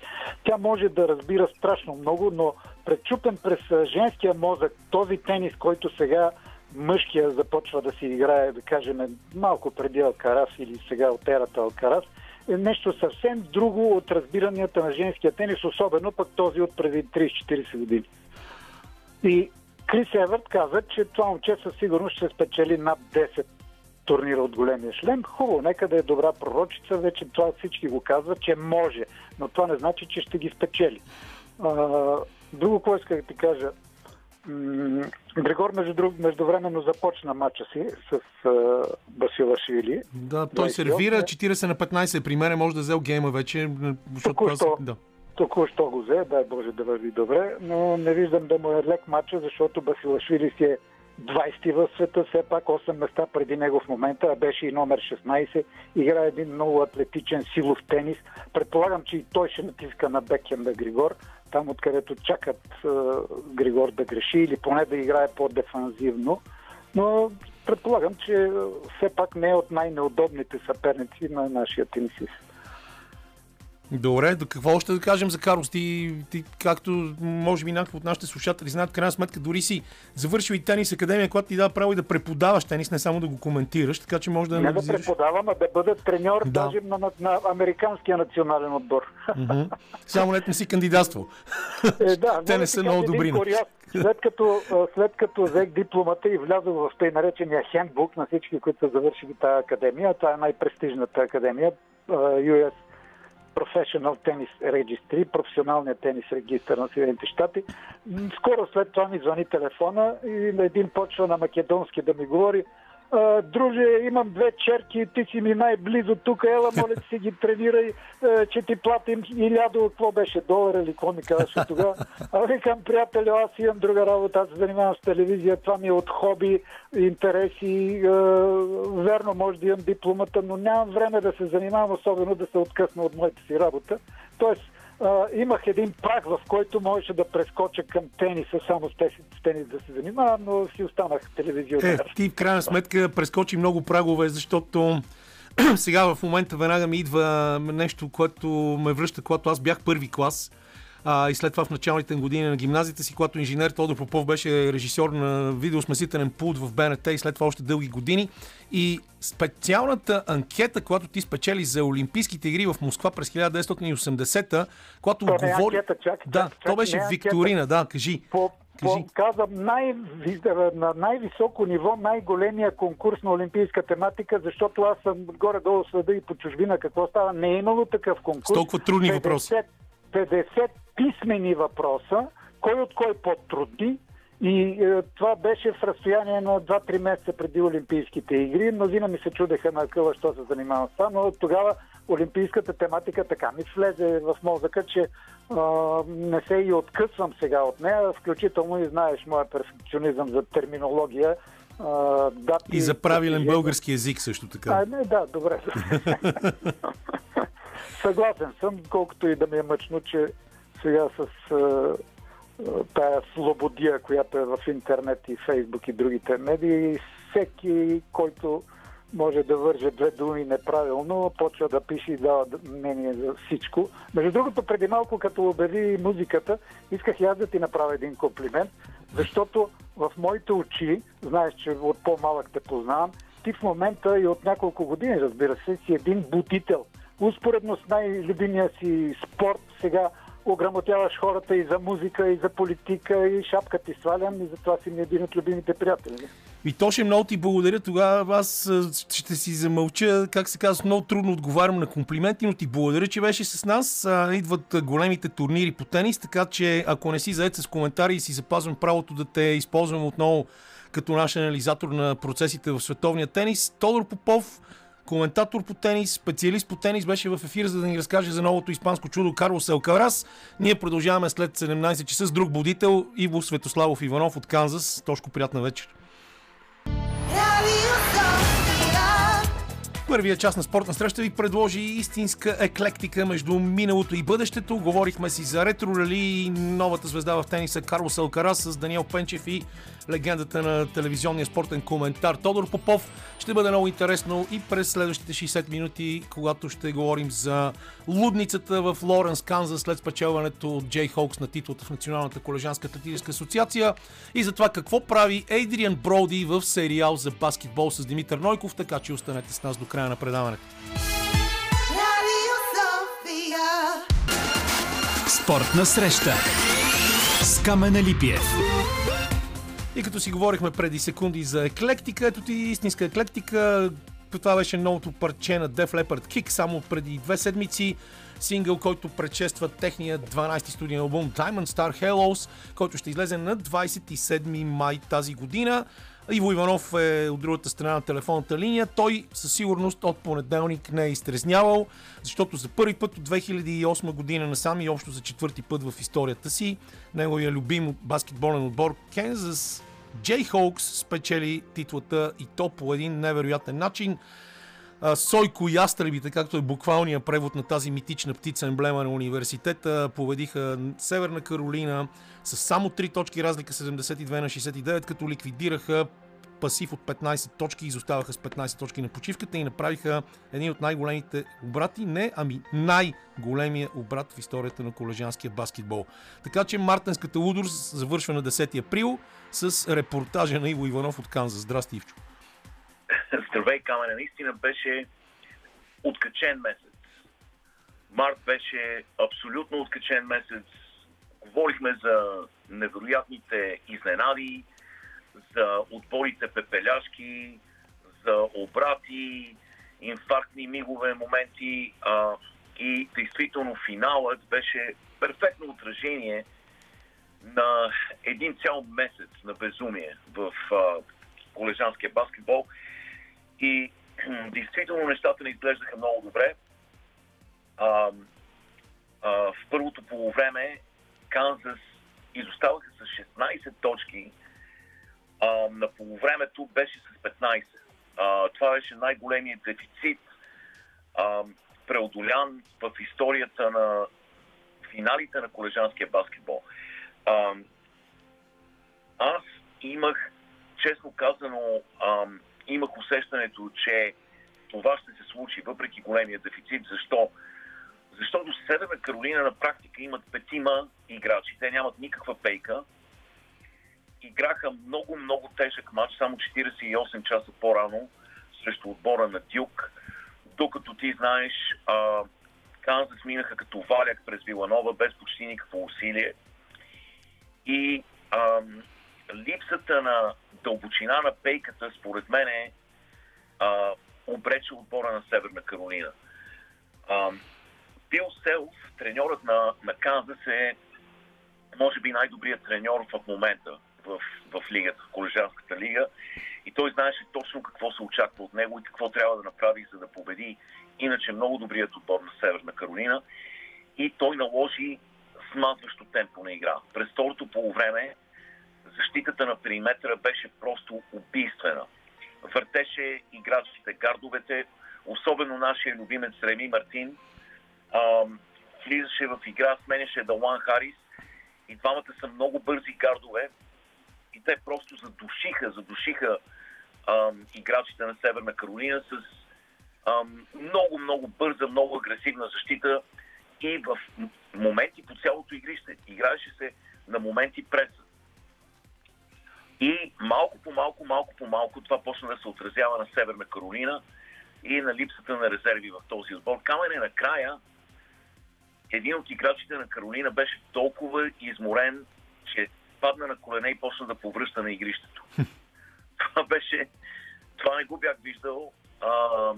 Тя може да разбира страшно много, но пречупен през женския мозък този тенис, който сега мъжкия започва да си играе, да кажем, малко преди Алкарас или сега от ерата Алкарас, е нещо съвсем друго от разбиранията на женския тенис, особено пък този от преди 30-40 години. И Крис Еверт каза, че това момче със сигурност ще спечели над 10 турнира от големия шлем. Хубаво, нека да е добра пророчица, вече това всички го казват, че може, но това не значи, че ще ги спечели. А, друго, което исках да ти кажа, Григор между друг, междувременно започна матча си с Басила Швили. Да, той сервира 40 на 15 при мен, може да взел гейма вече. Току-що, да. току-що го взе, дай Боже да върви добре, но не виждам да му е лек матча, защото Басилашвили си е 20 в света, все пак 8 места преди него в момента, а беше и номер 16. Играе един много атлетичен силов тенис. Предполагам, че и той ще натиска на Бекем на Григор, там откъдето чакат е, Григор да греши или поне да играе по-дефанзивно. Но предполагам, че все пак не е от най-неудобните съперници на нашия тенисист. Добре, до какво ще да кажем за Карлос? Ти, ти както може би някакво от нашите слушатели знаят, крайна сметка дори си завършил и тенис академия, която ти дава право и да преподаваш тенис, не само да го коментираш, така че може да Не да преподавам, а да бъда треньор Да. даже на, на, на американския национален отбор. Мгм. Само не си кандидатствал. Е, да, Те не са много добри, куриоз. След като, след като взех дипломата и влязох в тъй наречения хендбук на всички, които са завършили тази академия, това е най-престижната академия, US Professional Tennis Registry, професионалният тенис регистър на Съединените щати. Скоро след това ми звъни телефона и на един почва на македонски да ми говори друже, имам две черки, ти си ми най-близо тук, ела, моля ти си ги тренирай, че ти платим и лядо, какво беше, долар или какво ми казваше тогава. А викам, приятелю, аз имам друга работа, аз се занимавам с телевизия, това ми е от хоби, интереси, верно, може да имам дипломата, но нямам време да се занимавам, особено да се откъсна от моята си работа. Тоест, а, имах един праг, в който можеше да прескоча към тениса, само с с тенис да се занимавам, но си останах Е, телевизионер. ти в крайна сметка прескочи много прагове, защото сега в момента веднага ми идва нещо, което ме връща, когато аз бях първи клас. А, и след това в началните години на гимназията си, когато инженер Тодор Попов беше режисьор на видеосмесителен пулт в БНТ и след това още дълги години. И специалната анкета, която ти спечели за Олимпийските игри в Москва през 1980-та, когато То е отговори... анкета, чак, да, чак, то беше е анкета. Викторина, да, кажи. по, Кажи. казвам, най, на най-високо ниво, най-големия конкурс на олимпийска тематика, защото аз съм горе-долу следа и по чужбина какво става. Не е имало такъв конкурс. С толкова трудни въпроси. 50 писмени въпроса, кой от кой по-трудни. И е, това беше в разстояние на 2-3 месеца преди Олимпийските игри. Мнозина ми се чудеха на къла, що се занимавам с това, но тогава олимпийската тематика така ми влезе в мозъка, че а, не се и откъсвам сега от нея, включително и знаеш моя перфекционизъм за терминология. А, дати, И за правилен български язик също така. А, не, да, добре. Съгласен съм, колкото и да ми е мъчно, че сега с а, тая слободия, която е в интернет и Фейсбук и другите медии, всеки, който може да върже две думи неправилно, почва да пише и дава мнение за всичко. Между другото, преди малко, като обяви музиката, исках и аз да ти направя един комплимент, защото в моите очи, знаеш, че от по-малък те познавам, ти в момента и от няколко години, разбира се, си един будител. Успоредно с най-любимия си спорт, сега ограмотяваш хората и за музика, и за политика, и шапка ти свалям, и затова си ми един от любимите приятели. И Тоше, много ти благодаря. Тогава аз ще си замълча, как се казва, много трудно отговарям на комплименти, но ти благодаря, че беше с нас. Идват големите турнири по тенис, така че ако не си заед с коментари и си запазвам правото да те използвам отново като наш анализатор на процесите в световния тенис, Тодор Попов, коментатор по тенис, специалист по тенис, беше в ефир, за да ни разкаже за новото испанско чудо Карлос Елкарас. Ние продължаваме след 17 часа с друг будител Иво Светославов Иванов от Канзас. Тошко приятна вечер. Първия част на спортна среща ви предложи истинска еклектика между миналото и бъдещето. Говорихме си за ретро рали и новата звезда в тениса Карлос Алкарас с Даниел Пенчев и легендата на телевизионния спортен коментар Тодор Попов. Ще бъде много интересно и през следващите 60 минути, когато ще говорим за лудницата в Лоренс, Канзас, след спечелването от Джей Хоукс на титлата в Националната колежанска атлетическа асоциация и за това какво прави Ейдриан Броуди в сериал за баскетбол с Димитър Нойков, така че останете с нас до края на предаването. Спортна среща с Камена Липиев. И като си говорихме преди секунди за еклектика, ето ти истинска еклектика. Това беше новото парче на Def Leppard Kick, само преди две седмици. Сингъл, който предшества техния 12-ти студиен албум Diamond Star Halos, който ще излезе на 27 май тази година. Иво Иванов е от другата страна на телефонната линия. Той със сигурност от понеделник не е изтрезнявал, защото за първи път от 2008 година насам и общо за четвърти път в историята си неговия любим баскетболен отбор Кензас Джей Хоукс спечели титлата и то по един невероятен начин. А, Сойко ястребите, както е буквалният превод на тази митична птица, емблема на университета, победиха Северна Каролина с само 3 точки разлика 72 на 69, като ликвидираха пасив от 15 точки, изоставаха с 15 точки на почивката и направиха един от най-големите обрати, не, ами най-големия обрат в историята на колежанския баскетбол. Така че Мартенската Лудорс завършва на 10 април с репортажа на Иво Иванов от Канзас. Здрасти, Ивчо. Здравей, Камене. Наистина беше откачен месец. Март беше абсолютно откачен месец. Говорихме за невероятните изненади, за отборите пепеляшки, за обрати, инфарктни мигове, моменти а, и действително финалът беше перфектно отражение на един цял месец на безумие в а, колежанския баскетбол. И действително нещата не изглеждаха много добре. А, а, в първото полувреме Канзас изоставаха с 16 точки. А, на полувремето беше с 15. А, това беше най-големият дефицит, а, преодолян в историята на финалите на колежанския баскетбол. А, аз имах, честно казано, а, имах усещането, че това ще се случи, въпреки големия дефицит. Защо? Защото Северна Каролина на практика имат петима играчи. Те нямат никаква пейка. Играха много, много тежък матч, само 48 часа по-рано срещу отбора на Дюк. Докато ти знаеш, а, Канзас минаха като валяк през Виланова, без почти никакво усилие. И а, липсата на дълбочина на пейката, според мен, е а, обрече отбора на Северна Каролина. А, Бил Селф, треньорът на, на Канзас е може би най-добрият треньор в момента в, в лигата, в колежанската лига. И той знаеше точно какво се очаква от него и какво трябва да направи, за да победи иначе много добрият отбор на Северна Каролина. И той наложи смазващо темпо на игра. През второто полувреме защитата на периметъра беше просто убийствена. Въртеше играчите, гардовете, особено нашия любимец Реми Мартин, ам, влизаше в игра, сменяше Далан Харис и двамата са много бързи гардове и те просто задушиха, задушиха ам, играчите на Северна Каролина с ам, много, много бърза, много агресивна защита и в моменти по цялото игрище. Играеше се на моменти преса. И малко по малко, малко по малко това почна да се отразява на Северна Каролина и на липсата на резерви в този отбор. Камене накрая един от играчите на Каролина беше толкова изморен, че падна на колене и почна да повръща на игрището. това беше... Това не го бях виждал. А,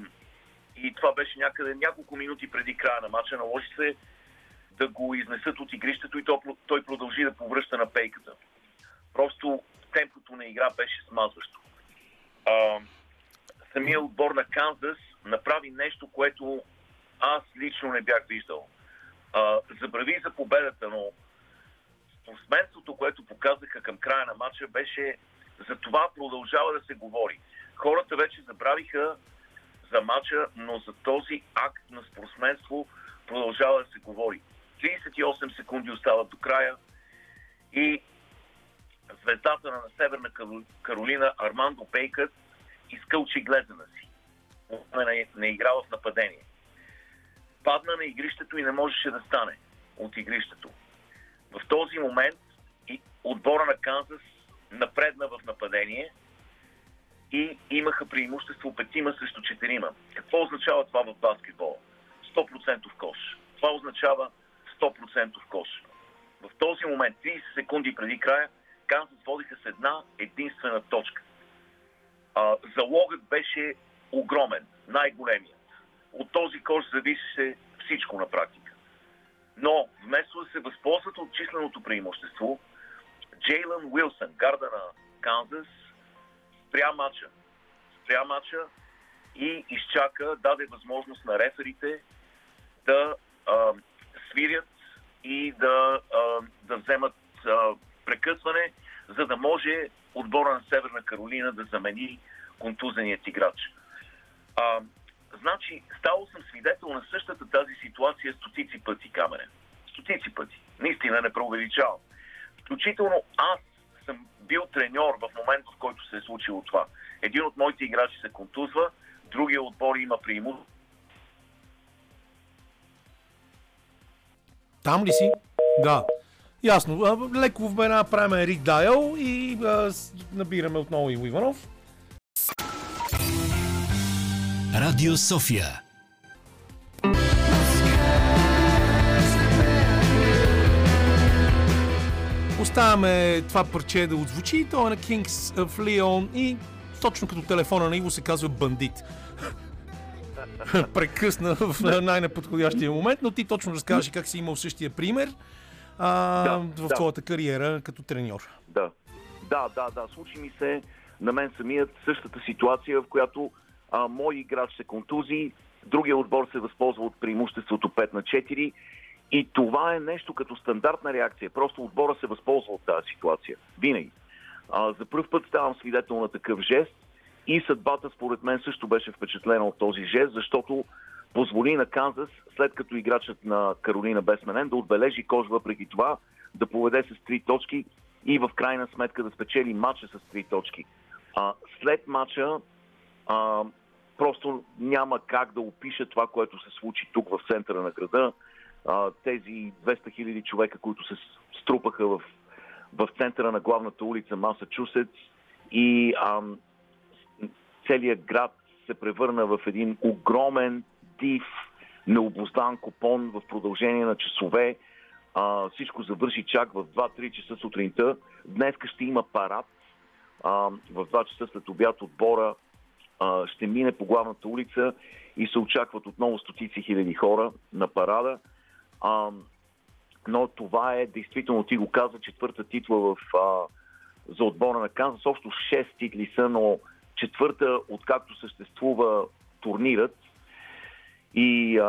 и това беше някъде няколко минути преди края на матча. Наложи се да го изнесат от игрището и той продължи да повръща на пейката. Просто темпото на игра беше смазващо. А, самия отбор на Канзас направи нещо, което аз лично не бях виждал. А, забрави за победата, но спортсменството, което показаха към края на матча, беше за това продължава да се говори. Хората вече забравиха за матча, но за този акт на спортсменство продължава да се говори. 38 секунди остават до края и звездата на Северна Каролина Армандо Бейкът изкълчи гледана си. Не, не играл в нападение. Падна на игрището и не можеше да стане от игрището. В този момент и отбора на Канзас напредна в нападение и имаха преимущество петима срещу четирима. Какво означава това в баскетбол? 100% кош. Това означава 100% кош. В този момент, 30 секунди преди края, Канзас водиха с една единствена точка. А, залогът беше огромен, най-големият. От този кош зависеше всичко на практика. Но вместо да се възползват от численото преимущество, Джейлън Уилсън, гарда на Канзас, спря мача. Спря мача и изчака, даде възможност на реферите да а, свирят и да, а, да вземат а, прекъсване, за да може отбора на Северна Каролина да замени контузеният играч. А, значи, ставал съм свидетел на същата тази ситуация стотици пъти, камере. Стотици пъти. Наистина не преувеличавам. Включително аз съм бил треньор в момента, в който се е случило това. Един от моите играчи се контузва, другия отбор има преимущество. Там ли си? Да. Ясно. Леко в една правим Рик Дайл и а, набираме отново Иво Иванов. Радио София. Оставяме това парче да отзвучи. То е на Kings of Leon и точно като телефона на Иво се казва бандит. Прекъсна в най-неподходящия момент, но ти точно разкажеш как си имал същия пример а, Да, в да. твоята кариера като треньор. Да. Да, да, да. Случи ми се на мен самият същата ситуация, в която а, мой играч се контузи, другия отбор се възползва от преимуществото 5 на 4 и това е нещо като стандартна реакция. Просто отбора се възползва от тази ситуация. Винаги. А, за първ път ставам свидетел на такъв жест и съдбата според мен също беше впечатлена от този жест, защото позволи на Канзас, след като играчът на Каролина бе сменен, да отбележи кош въпреки това, да поведе с три точки и в крайна сметка да спечели матча с три точки. А, след матча а, просто няма как да опиша това, което се случи тук в центъра на града. А, тези 200 хиляди човека, които се струпаха в, в центъра на главната улица Масачусетс и ам, целият град се превърна в един огромен, див, необоздан купон в продължение на часове. А, всичко завърши чак в 2-3 часа сутринта. Днес ще има парад. А, в 2 часа след обяд отбора а, ще мине по главната улица и се очакват отново стотици хиляди хора на парада. А, но това е, действително, ти го каза, четвърта титла в, а, за отбора на Канзас. Общо 6 титли са, но четвърта, откакто съществува турнирът. И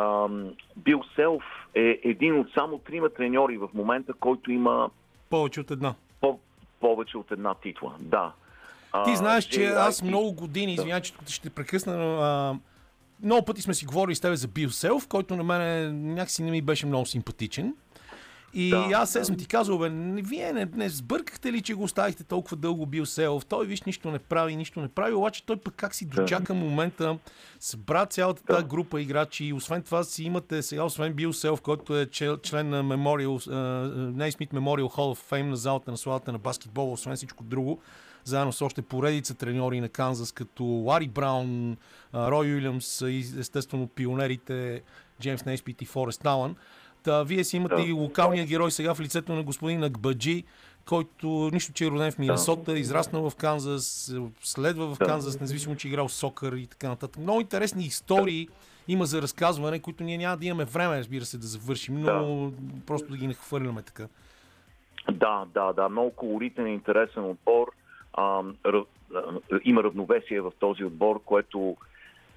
Бил Селф е един от само трима треньори в момента, който има Повече от една. по- повече от една титла. Да. Ти знаеш, че Джей аз много години, извинявай, че ще те прекъсна, но а, много пъти сме си говорили с тебе за Бил Селф, който на мен някакси не ми беше много симпатичен. И Да, аз се да. съм ти казал, бе, не- вие не, не сбъркахте ли, че го оставихте толкова дълго Бил Селф? Той, виж, нищо не прави, нищо не прави, обаче той пък как си дочака момента, събра цялата тази група играчи и освен това си имате сега, освен Бил Селф, който е член на Memorial, Нейсмит Memorial Hall of Fame на залата на славата на баскетбола, освен всичко друго, заедно с още поредица треньори на Канзас, като Лари Браун, Рой Уилямс и естествено пионерите Джеймс Нейспит и Форест Алън. Та, вие си имате Да. и локалния герой сега в лицето на господин Акбаджи, който нищо, че е роден в Миннесота, израснал в Канзас, следва в Да. Канзас, независимо, че е играл сокър и така нататък. Много интересни истории има за разказване, които ние няма да имаме време, разбира се, да завършим, но просто да ги нахвърляме така. Да, да, да. Много колоритен и интересен отбор. А, ръв, а, има равновесие в този отбор, което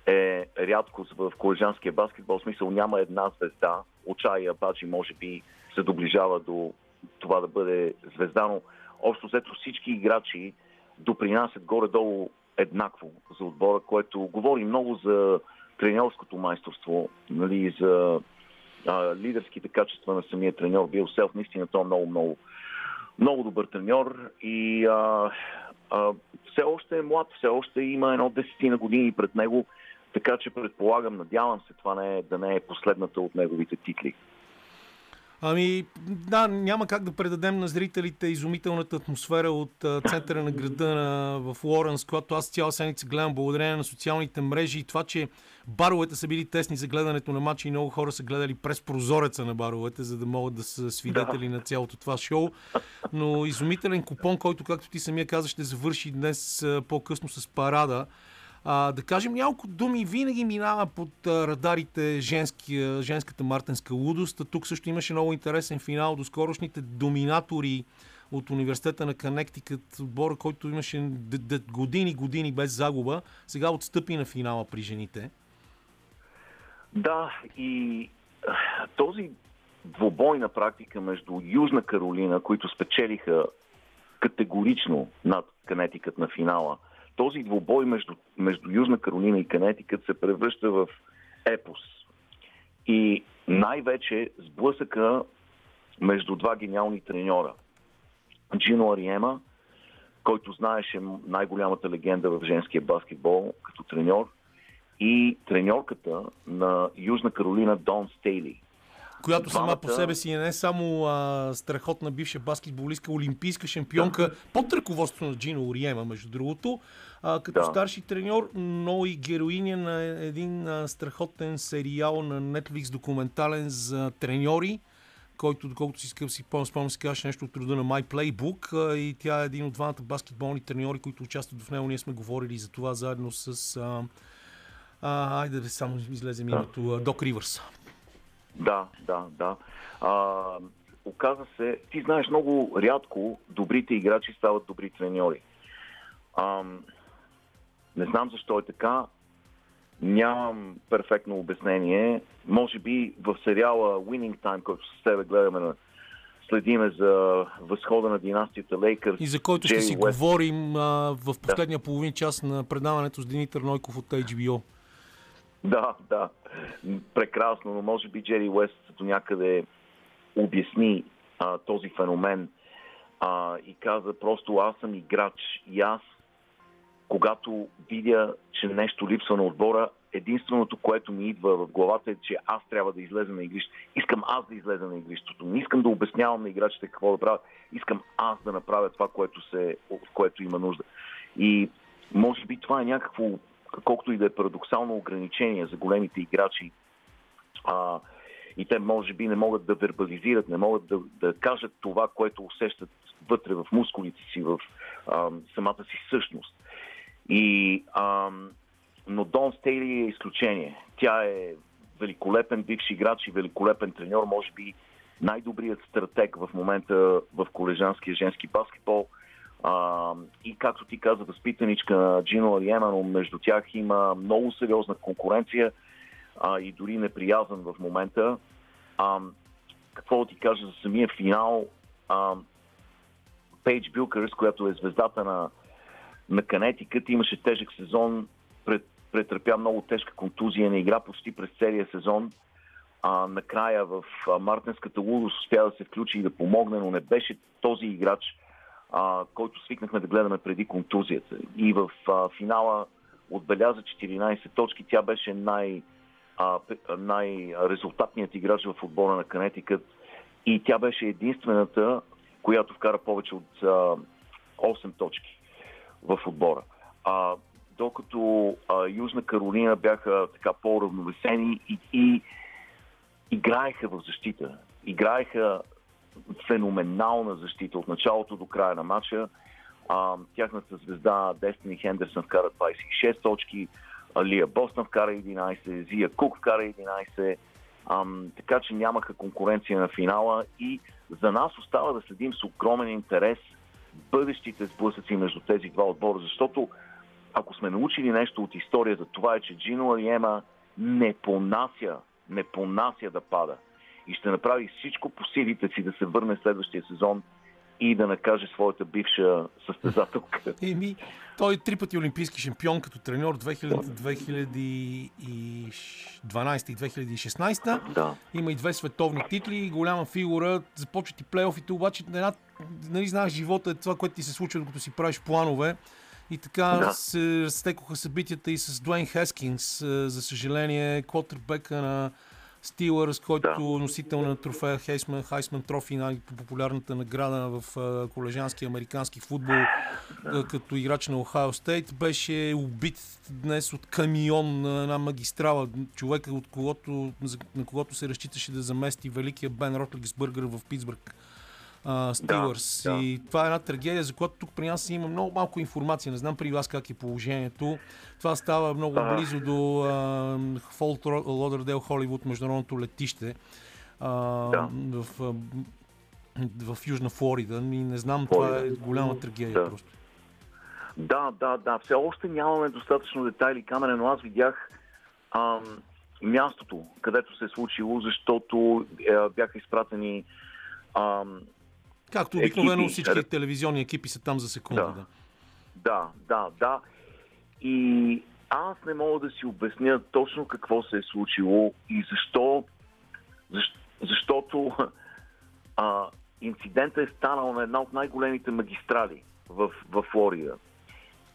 е рядкост в колежанския баскетбол. В смисъл няма една звезда. Очая Баджи може би се доближава до това да бъде звезда, но общо взето всички играчи допринасят горе-долу еднакво за отбора, което говори много за тренерското майсторство, нали, за а, лидерските качества на самия треньор Бил Селф. Наистина той е много, много, много добър треньор и а, а, все още е млад, все още има едно десетина години пред него, така че предполагам, надявам се това не е, да не е последната от неговите титли. Ами, да, няма как да предадем на зрителите изумителната атмосфера от а, центъра на града на, в Лоренс, когато аз цяла седмица гледам благодарение на социалните мрежи и това, че баровете са били тесни за гледането на матча и много хора са гледали през прозореца на баровете, за да могат да са свидетели на цялото това шоу. Но изумителен купон, който, както ти самия каза, ще завърши днес а, по-късно с парада. А, да кажем няколко думи, винаги минава под радарите женски, женската мартенска лудост. Тук също имаше много интересен финал до скорошните доминатори от университета на Канектикът, отбора, който имаше години, години без загуба, сега отстъпи на финала при жените. Да, и този двубой на практика между Южна Каролина, които спечелиха категорично над Канетикът на финала, този двубой между, между Южна Каролина и Канетикът се превръща в епос. И най-вече сблъсъка между два гениални треньора. Джино Ариема който знаеше най-голямата легенда в женския баскетбол като треньор, и треньорката на Южна Каролина Дон Стейли. Която Двамата... сама по себе си е не само а, страхотна бивша баскетболистка, олимпийска шампионка, да. под ръководството на Джино Ориема, между другото, а, като да. старши треньор, но и героиня на един а, страхотен сериал на Netflix документален за треньори, който, доколкото си скъп си спомням, се казваше нещо от рода на My Playbook а, и тя е един от двамата баскетболни треньори, които участват в него. Ние сме говорили за това заедно с... А, а, айде да само излезем да. името. Док Ривърс. Да, да, да. А, оказа се, ти знаеш много рядко добрите играчи стават добри треньори. А, не знам защо е така. Нямам перфектно обяснение. Може би в сериала Winning Time, който с тебе гледаме на следиме за възхода на династията Лейкърс. И за който ще си Уест. говорим а, в последния да. половин час на предаването с Димитър Нойков от HBO. Да, да. Прекрасно, но може би Джери Уест до някъде обясни а, този феномен а, и каза просто аз съм играч и аз когато видя, че нещо липсва на отбора, единственото, което ми идва в главата е, че аз трябва да излеза на игрището. Искам аз да излеза на игрището. Не искам да обяснявам на играчите какво да правят. Искам аз да направя това, което, се, което има нужда. И може би това е някакво колкото и да е парадоксално ограничение за големите играчи, а, и те може би не могат да вербализират, не могат да, да кажат това, което усещат вътре в мускулите си, в а, самата си същност. И, а, но Дон Стейли е изключение. Тя е великолепен бивш играч и великолепен треньор, може би най-добрият стратег в момента в колежанския женски баскетбол – а, и както ти каза, възпитаничка на Джино Ариема, но между тях има много сериозна конкуренция а, и дори неприязан в момента. А, какво да ти кажа за самия финал? А, Пейдж Билкърс, която е звездата на, на Канетикът, имаше тежък сезон, пред, претърпя много тежка контузия, не игра почти през целия сезон. А, накрая в а, Мартинската лудост успя да се включи и да помогне, но не беше този играч, а, който свикнахме да гледаме преди контузията. И в а, финала отбеляза 14 точки. Тя беше най, а, най-резултатният играч в отбора на Канетикът и тя беше единствената, която вкара повече от а, 8 точки в отбора. А, докато а, Южна Каролина бяха така по-равновесени и, и играеха в защита. Играеха феноменална защита от началото до края на матча. А, тяхната звезда Дестини Хендерсън вкара 26 точки, Лия Бостън вкара 11, Зия Кук вкара 11, а, така че нямаха конкуренция на финала и за нас остава да следим с огромен интерес бъдещите сблъсъци между тези два отбора, защото ако сме научили нещо от историята, това е, че Джино Ариема не понася, не понася да пада и ще направи всичко по силите си да се върне следващия сезон и да накаже своята бивша състезателка. Еми, той е три пъти олимпийски шампион като треньор 2012 и 2016. Да. Има и две световни титли, голяма фигура. Започват и плейофите, обаче една, нали знаеш, живота е това, което ти се случва, докато си правиш планове. И така да. се стекоха събитията и с Дуейн Хескинс. За съжаление, квотербека на Стилърс, който да. носител на трофея Хейсман, Хайсман Трофи, най-популярната награда в колежански американски футбол като играч на Ohio State, беше убит днес от камион на една магистрала. Човека, от когото, на когото се разчиташе да замести великия Бен Ротлигсбъргър в Питсбърг Стилърс. Да, да. И това е една трагедия, за която тук при нас има много малко информация. Не знам при вас как е положението. Това става много а... близо до Фолт Лодърдел Холивуд, международното летище а, да. в, в, в Южна Флорида. И не знам, Флорида. това е голяма трагедия да. просто. Да, да, да. Все още нямаме достатъчно детайли, камера, но аз видях ам, мястото, където се е случило, защото е, бяха изпратени ам, Както обикновено всички телевизионни екипи са там за секунда. Да. да, да, да. И аз не мога да си обясня точно какво се е случило и защо. защо защото а, инцидента е станал на една от най-големите магистрали в, в Флорида.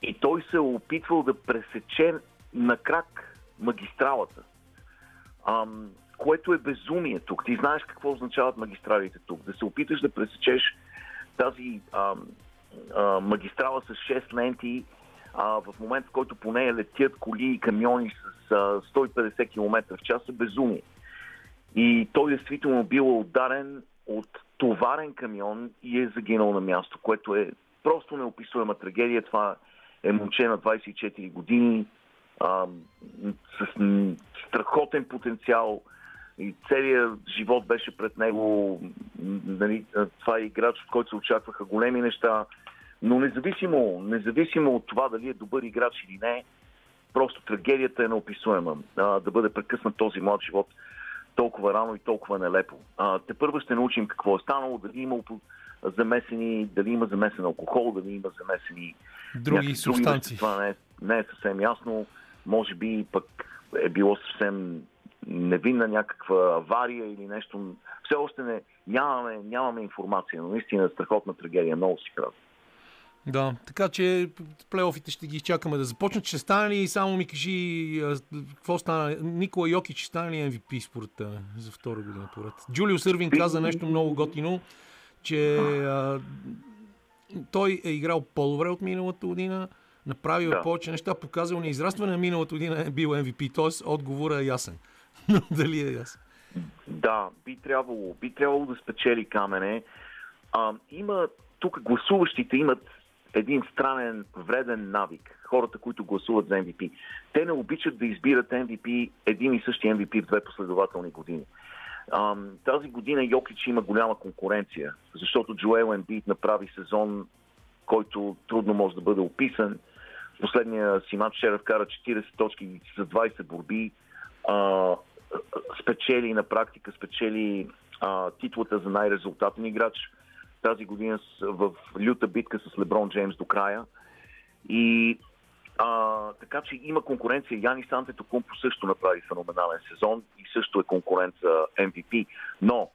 И той се е опитвал да пресече на крак магистралата. Ам, което е безумие тук. Ти знаеш какво означават магистралите тук. Да се опиташ да пресечеш тази ам, а, магистрала с 6 ленти а, в момент, в който по нея летят коли и камиони с а, 150 км в час е безумие. И той действително бил ударен от товарен камион и е загинал на място, което е просто неописуема трагедия. Това е момче на 24 години а, с страхотен потенциал и целият живот беше пред него. Нали, това е играч, от който се очакваха големи неща. Но независимо, независимо от това дали е добър играч или не, просто трагедията е неописуема. А, да бъде прекъснат този млад живот толкова рано и толкова нелепо. А, те първо ще научим какво е станало, дали има замесени, дали има замесен алкохол, дали има замесени други субстанции. Това не е, не е съвсем ясно. Може би пък е било съвсем невинна някаква авария или нещо. Все още не, нямаме, нямаме информация, но наистина е страхотна трагедия. Много си крат. Да, така че плейофите ще ги изчакаме да започнат. Ще стане ли, само ми кажи, какво стана? Никола Йокич ще стане ли MVP според за втора година поред? Джулио Сървин каза нещо много готино, че а, той е играл по-добре от миналата година, направил да. повече неща, показал ни израстване на миналата година е бил MVP, т.е. отговора е ясен. Дали е ясен? Да, би трябвало, би трябвало да спечели камене. А, има, тук гласуващите имат един странен, вреден навик. Хората, които гласуват за MVP. Те не обичат да избират MVP, един и същи MVP в две последователни години. А, тази година Йокич има голяма конкуренция, защото Джоел Ембит направи сезон, който трудно може да бъде описан. Последния си матч вчера вкара 40 точки за 20 борби. А, спечели на практика, спечели а, титлата за най-резултатен играч тази година в люта битка с Леброн Джеймс до края. И а, така че има конкуренция. Яни Сантето Кумпо също направи феноменален сезон и също е конкурент за MVP. Но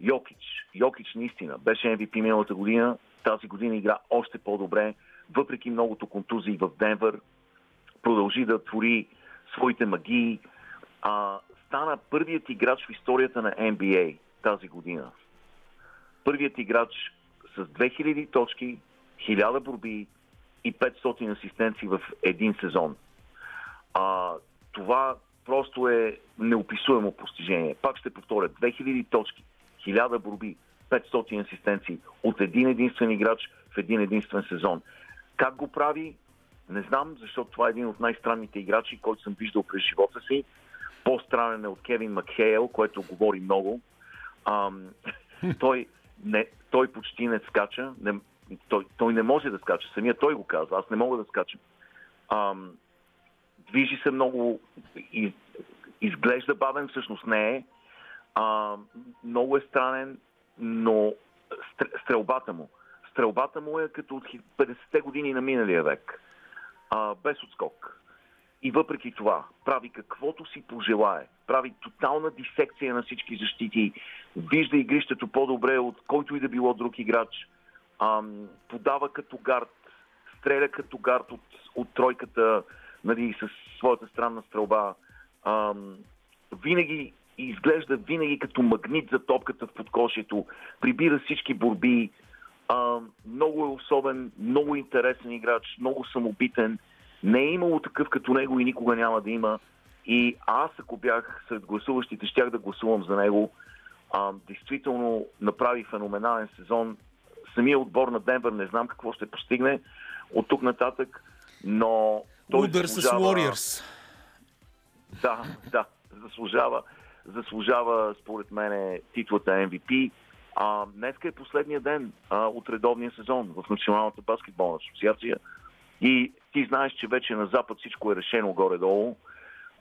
Йокич, Йокич наистина беше MVP миналата година, тази година игра още по-добре, въпреки многото контузии в Денвър, продължи да твори своите магии. А, стана първият играч в историята на NBA тази година. Първият играч с 2000 точки, 1000 борби и 500 асистенции в един сезон. А, това просто е неописуемо постижение. Пак ще повторя, 2000 точки, 1000 борби, 500 асистенции от един единствен играч в един единствен сезон. Как го прави? Не знам, защото това е един от най-странните играчи, който съм виждал през живота си. По-странен е от Кевин Макхейл, който говори много. Ам, той, не, той почти не скача. Не, той, той не може да скача. Самия той го казва. Аз не мога да скачам. Ам, движи се много. Из, изглежда бавен, всъщност не е. А, много е странен, но стрелбата му. Стрелбата му е като от 50-те години на миналия век. А, без отскок. И въпреки това прави каквото си пожелае. Прави тотална дисекция на всички защити. Вижда игрището по-добре от който и да било друг играч. Ам, подава като гард. Стреля като гард от, от тройката нали, с своята странна стрелба. Ам, винаги изглежда винаги като магнит за топката в подкошието. Прибира всички борби. Ам, много е особен, много интересен играч, много самобитен. Не е имало такъв като него и никога няма да има. И аз, ако бях сред гласуващите, щях да гласувам за него. А, действително направи феноменален сезон. Самия отбор на Денвър не знам какво ще постигне от тук нататък, но той Удар заслужава... с Warriors. Да, да, заслужава, заслужава според мен титлата MVP. А, днеска е последния ден а, от редовния сезон в Националната баскетболна асоциация. И ти знаеш, че вече на Запад всичко е решено горе-долу.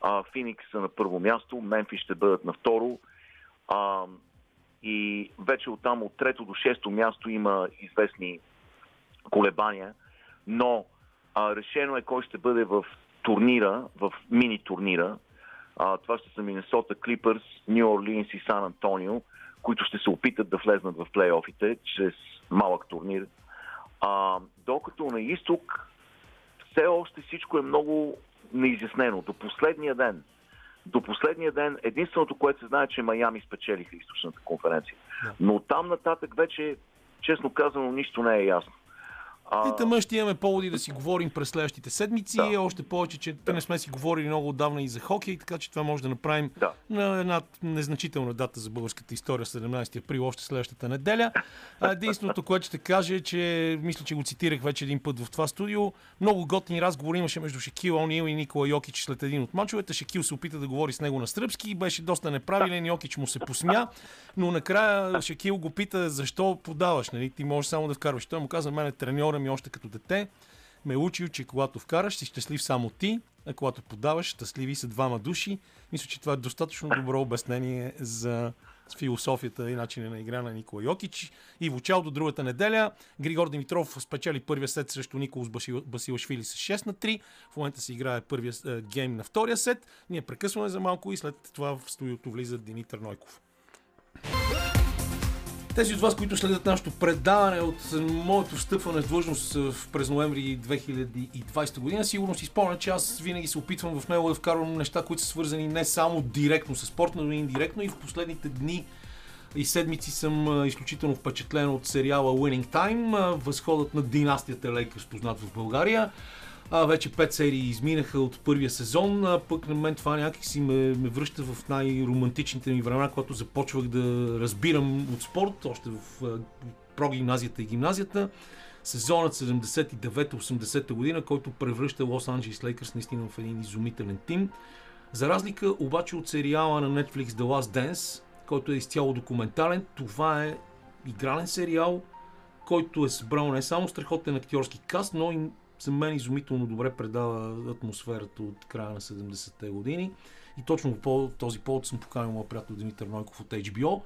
А, Феникс са на първо място, Мемфи ще бъдат на второ. А, и вече оттам от трето до шесто място има известни колебания, но а, решено е кой ще бъде в турнира, в мини турнира. А, това ще са Миннесота Клипърс, Нью Орлинс и Сан Антонио, които ще се опитат да влезнат в плейофите чрез малък турнир. А, докато на изток все още всичко е много неизяснено. До последния ден. До последния ден единственото, което се знае, че Майами спечелиха източната конференция. Но там нататък вече, честно казано, нищо не е ясно. И тъмън ще имаме поводи да си говорим през следващите седмици. Да. Още повече, че да. не сме си говорили много отдавна и за хокей, така че това може да направим Да. на една незначителна дата за българската история, 17 април, още следващата неделя. Единственото, което ще кажа е, че мисля, че го цитирах вече един път в това студио. Много готини разговори имаше между Шекил Онил и Никола Йокич след един от мачовете. Шекил се опита да говори с него на сръбски и беше доста неправилен. Йокич му се посмя, но накрая Шекил го пита защо подаваш. Нали? Ти можеш само да вкарваш. Той му каза, мен треньора ми още като дете ме е учил, че когато вкараш, си щастлив само ти, а когато подаваш, щастливи са двама души. Мисля, че това е достатъчно добро обяснение за философията и начина на игра на Никола Йокич. И в до другата неделя Григор Димитров спечели първия сет срещу Николас Басил- Басилашвили с 6 на 3. В момента се играе първия е, гейм на втория сет. Ние прекъсваме за малко и след това в студиото влиза Димитър Нойков. Тези от вас, които следят нашето предаване от моето встъпване в длъжност в- през ноември 2020 година, сигурно си спомнят, че аз винаги се опитвам в него да вкарвам неща, които са свързани не само директно с спорт, но и индиректно. И в последните дни и седмици съм а, изключително впечатлен от сериала Winning Time, а, възходът на династията Lakers, познат в България. А, вече пет серии изминаха от първия сезон, а пък на мен това някакси ме, ме връща в най-романтичните ми времена, когато започвах да разбирам от спорт, още в прогимназията и гимназията. Сезонът 79-80 година, който превръща Лос Анджелес Лейкърс наистина в един изумителен тим. За разлика обаче от сериала на Netflix The Last Dance, който е изцяло документален, това е игрален сериал, който е събрал не само страхотен актьорски каст, но и за мен изумително добре предава атмосферата от края на 70-те години. И точно по този повод съм поканил моят приятел Димитър Нойков от HBO,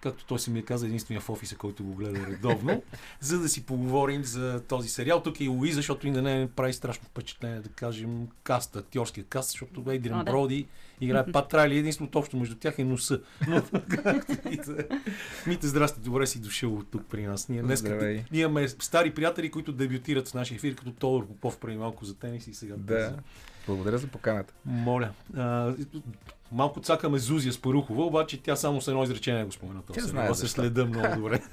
както той се ми е каза, единствения в офиса, който го гледа редовно, за да си поговорим за този сериал. Тук е и Луиза, защото и на нея прави страшно впечатление да кажем каст, актьорския каст, защото Ейдриан да. Броди играе Пат Райли. Единственото общо между тях е носа. Но. Мите, здрасти, добре си дошъл от тук при нас. Ние, днес, ние имаме стари приятели, които дебютират в нашия ефир, като Тодор Попов преди малко за тенис и сега. Да. Благодаря за поканата. Моля. А, малко цакаме Зузия Спарухова, обаче тя само с едно изречение го спомена. Тя знае се следа много добре.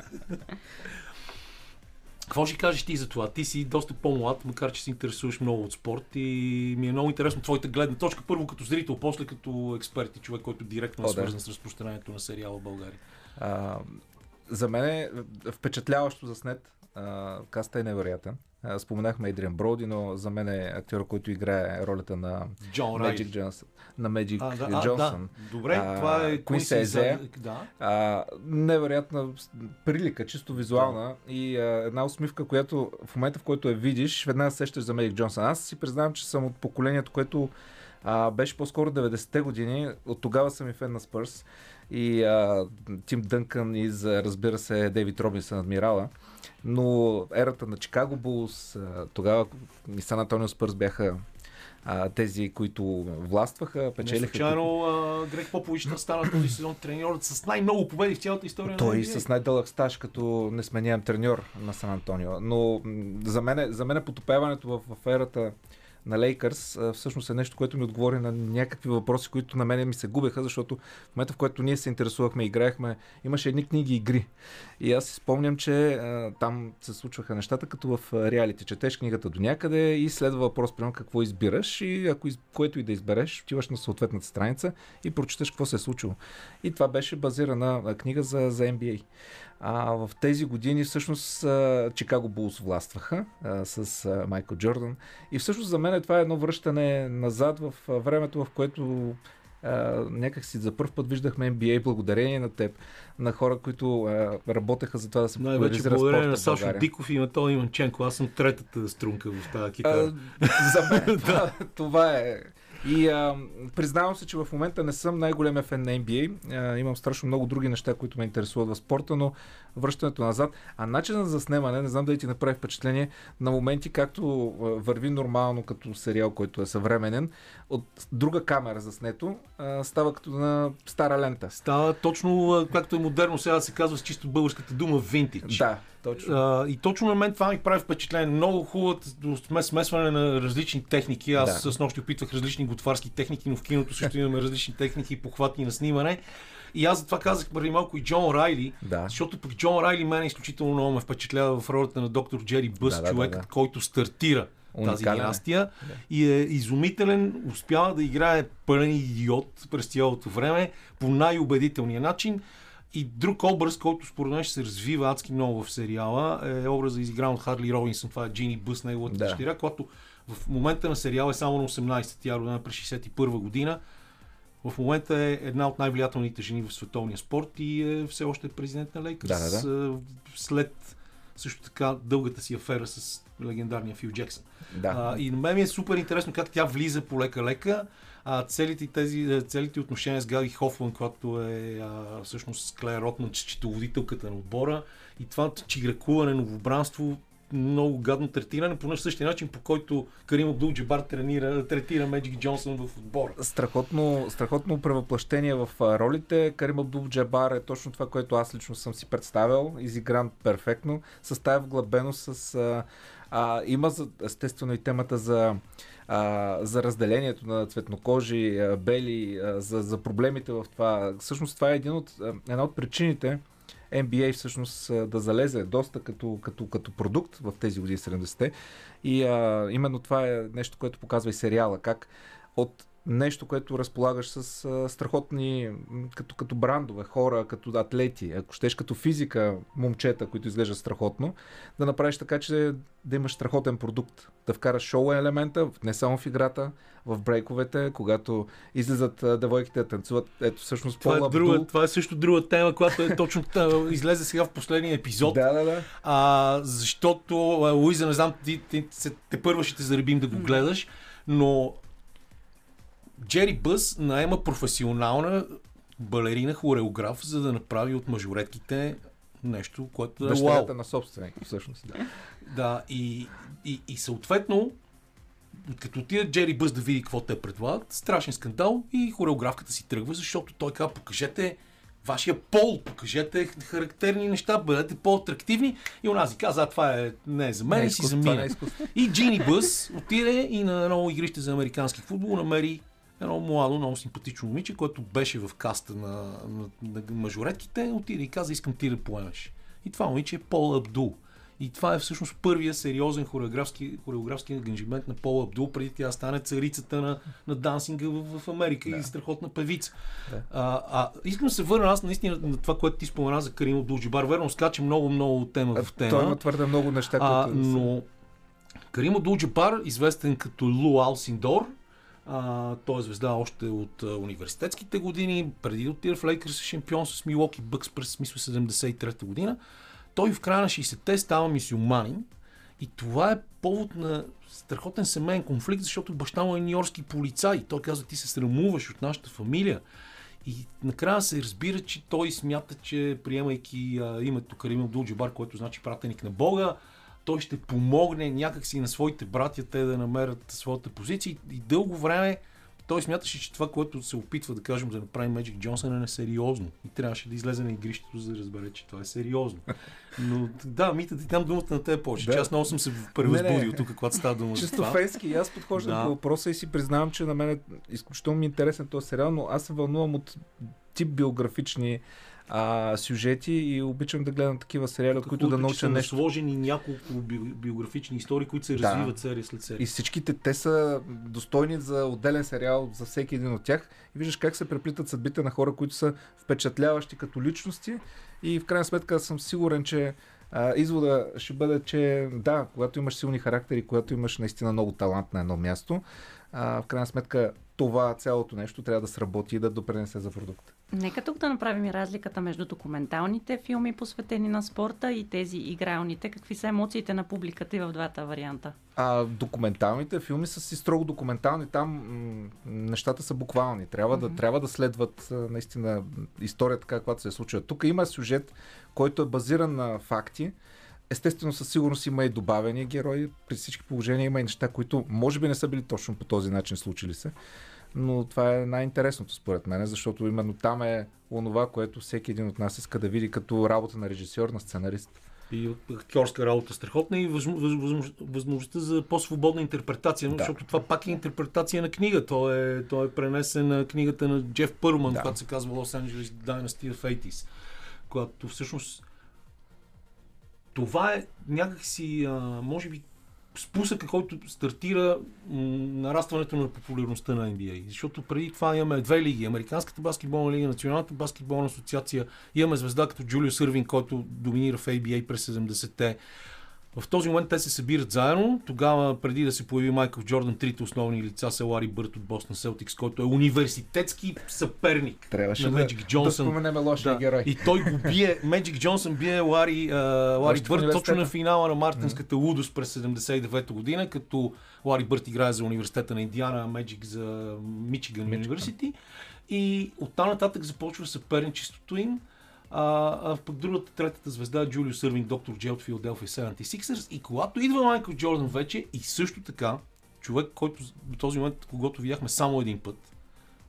Какво ще кажеш ти за това? Ти си доста по-млад, макар че се интересуваш много от спорт и ми е много интересно твоята гледна точка. Първо като зрител, после като експерт и човек, който директно е О, да. свързан с разпространението на сериала в България. А, за мен е впечатляващо заснет. А, каста е невероятен. А, споменахме Едриан Броуди, но за мен е актьор, който играе ролята на Джон Magic. Джонсън. На Magic А, да, а, Джонсън. да. Добре, А, това е Куин за- Да. А, невероятна прилика, чисто визуална и а, една усмивка, която в момента в който я видиш, веднага се сещаш за Медик Джонсън. Аз си признавам, че съм от поколението, което а, беше по-скоро 90-те години. От тогава съм и фен на Спърс. И а, Тим Дънкън и за, разбира се, Дейвид Робинсън, адмирала. Но ерата на Чикаго Булс, тогава и Сан Антонио Спърс бяха а, тези, които властваха, Не печелиха. случайно а, Грег Попович стана този сезон треньорът с най-много победи в цялата история на Той NBA. с най-дълъг стаж като несменяем треньор на Сан Антонио. Но за мен, за мен потопяването в, в ерата на Лейкърс всъщност е нещо, което ми отговори на някакви въпроси, които на мене ми се губеха, защото в момента, в който ние се интересувахме, играехме, имаше едни книги игри. И аз си спомням, че а, там се случваха нещата, като в реалити. Четеш книгата до някъде и следва въпрос, примерно какво избираш и ако из, което и да избереш, отиваш на съответната страница и прочиташ какво се е случило. И това беше базирана книга за, за NBA. А в тези години всъщност Чикаго Булс властваха а, с а, Майкъл Джордан. И всъщност за мен това е едно връщане назад в времето, в което а, някак си за първ път виждахме NBA благодарение на теб, на хора, които а, работеха за това да се популяризира благодарение спорта на в Сашо. Диков и Анатолий Иванченко. Аз съм третата струнка в тази китара. за мен това, това е И а, признавам се, че в момента не съм най-големия фен на NBA. А, имам страшно много други неща, които ме интересуват в спорта, но връщането назад. А начинът за снимане, не знам дали ти направи впечатление, на моменти както върви нормално като сериал, който е съвременен, от друга камера заснето, а, става като на стара лента. Става точно както е модерно сега се казва с чисто българската дума винтидж. Да, точно. А, и точно на мен това ми прави впечатление. Много хубаво смес- смесване на различни техники. Аз Да. с нощи опитвах различни готварски техники, но в киното също имаме различни техники и похвати на снимане. И аз затова казах преди малко и Джон Райли, Да. защото пък Джон Райли мен изключително много ме впечатлява в ролята на доктор Джери Бъс, Да, да, да, човекът, да. който стартира тази Уникален е. династия и е изумителен, успява да играе пълен идиот през цялото време по най-убедителния начин. И друг образ, който според мен ще се развива адски много в сериала, е образа изигран от Харли Робинсън. Това е Джини Бъс, неговата Да. дъщеря, която в момента на сериала е само на 18. Тя е родена през 61 година. В момента е една от най-влиятелните жени в световния спорт и е все още президент на Лейкърс. Да, да, След също така дългата си афера с легендарния Фил Джексън. Да. А, и на мен ми е супер интересно как тя влиза по лека-лека. А, целите, тези, е, целите отношения с Габи Хофман, която е а, всъщност Клея Ротман, счетоводителката на отбора. И това чигракуване, новобранство, много гадно третиране, по същия начин, по който Карим Абдул Джабар тренира, третира Меджик Джонсън в отбора. Страхотно, страхотно превъплъщение в ролите. Карим Абдул Джабар е точно това, което аз лично съм си представил. Изигран перфектно. С тая вглъбеност, с... А, а, има естествено и темата за, а, за разделението на цветнокожи, а, бели, а, за, за проблемите в това. Всъщност това е един от, една от причините NBA всъщност да залезе доста като, като, като продукт в тези години 70-те. И а, именно това е нещо, което показва и сериала. Как от нещо, което разполагаш с а, страхотни, като, като брандове, хора, като атлети, ако щеш като физика, момчета, които изглеждат страхотно, да направиш така, че да имаш страхотен продукт. Да вкараш шоу елемента, не само в играта, в брейковете, когато излизат а, девойките да танцуват. Ето всъщност Това е, друга, Абдул. това е също друга тема, която е точно излезе сега в последния епизод. Да, да, да. А, защото, Луиза, не знам, ти, ти, се, те първо ще те заребим да го гледаш, но Джери Бъс наема професионална балерина, хореограф, за да направи от мажоретките нещо, което е Дъщерята на собственика, всъщност. Да. Да, и, и, и съответно, като отиде Джери Бъс да види какво те предлагат, страшен скандал и хореографката си тръгва, защото той казва, покажете вашия пол, покажете характерни неща, бъдете по-атрактивни. И онази каза, а, това е, не е за мен, Не е и си изкуство, това не замина. е. И Джини Бъс отиде и на едно игрище за американски футбол намери едно младо, много симпатично момиче, което беше в каста на, на, на мажоретките, отиде и каза, искам ти да поемеш. И това момиче е Пол Абдул. И това е всъщност първия сериозен хореографски, хореографски ангажимент на Пол Абдул, преди тя стане царицата на, на дансинга в, в Америка да. и страхотна певица. Да. А, а, искам да се върна аз наистина на това, което ти спомена за Карим Абдул Джибар. Верно, скача много, много от тема в тема. Той има твърде много неща, А, които... са- но Карим Абдул-Джабар, известен като Лу Алсиндор, а, той е звезда още от а, университетските години, преди да отиде в Лейкърс е шампион с Милоки Бъкс през мисля 73-та година. Той в края на 60-те става мисюманин и това е повод на страхотен семейен конфликт, защото баща му е нью-йоркски полицай. Той казва, ти се срамуваш от нашата фамилия. И накрая се разбира, че той смята, че приемайки а, името Карим Абдул Джабар, което значи пратеник на Бога, той ще помогне някакси на своите братя те да намерят своята позиция. И, и дълго време той смяташе, че това, което се опитва да кажем да направи Меджик Джонсън е несериозно. И трябваше да излезе на игрището, за да разбере, че това е сериозно. Но да, Мита, ти там думата на те повече. Да. Че аз много съм се превъзбудил тук, когато става дума за Чисто това. фейски, аз подхождам Да. по въпроса и си признавам, че на мен е изключително ми е интересен този сериал, но аз се вълнувам от тип биографични а, сюжети и обичам да гледам такива сериали, от които да науча нещо. насложени няколко би, биографични истории, които се Да. развиват серия след серия. И всичките те са достойни за отделен сериал за всеки един от тях. И виждаш как се преплитат съдбите на хора, които са впечатляващи като личности. И в крайна сметка съм сигурен, че а, извода ще бъде, че да, когато имаш силни характери, когато имаш наистина много талант на едно място, а, в крайна сметка това цялото нещо трябва да сработи и да допренесе за продукта. Нека тук да направим и разликата между документалните филми, посветени на спорта и тези игралните. Какви са емоциите на публиката и в двата варианта? А документалните филми са си строго документални. Там м- нещата са буквални. Трябва, mm-hmm. да, трябва да следват наистина историята, така каквато се е случва. Тук има сюжет, който е базиран на факти. Естествено, със сигурност има и добавени герои. При всички положения има и неща, които може би не са били точно по този начин случили се. Но това е най-интересното според мен, защото именно там е онова, което всеки един от нас иска да види като работа на режисьор, на сценарист. И актьорска работа страхотна и възможността за по-свободна интерпретация, да. защото това пак е интерпретация на книга. То е, то е пренесен на книгата на Джеф Пърман, да. която се казва Los Angeles Dynasty of 80s, която всъщност това е някакси, а, може би, спусъка, който стартира нарастването на популярността на NBA. Защото преди това имаме две лиги. Американската баскетболна лига, Националната баскетболна асоциация. Имаме звезда като Джулио Сървин, който доминира в ABA през 70-те. В този момент те се събират заедно. Тогава, преди да се появи Майкъл Джордан, трите основни лица са Лари Бърт от Бостон Селтикс, който е университетски съперник Трябваше на Меджик да, Джонсън. да споменем лошия Да. герой. И той го бие, Меджик Джонсън бие Лари, а, Лари Бърт точно на финала на Мартинската лудост през 79 година, като Лари Бърт играе за университета на Индиана, а Меджик за Мичиган Университи. И оттам нататък започва съперничеството им. А, а пък другата, третата звезда е Джулио Сървин, доктор Джей от Филаделфия 76ers. И когато идва Майкъл Джордан вече и също така, човек, който до този момент, когато видяхме само един път,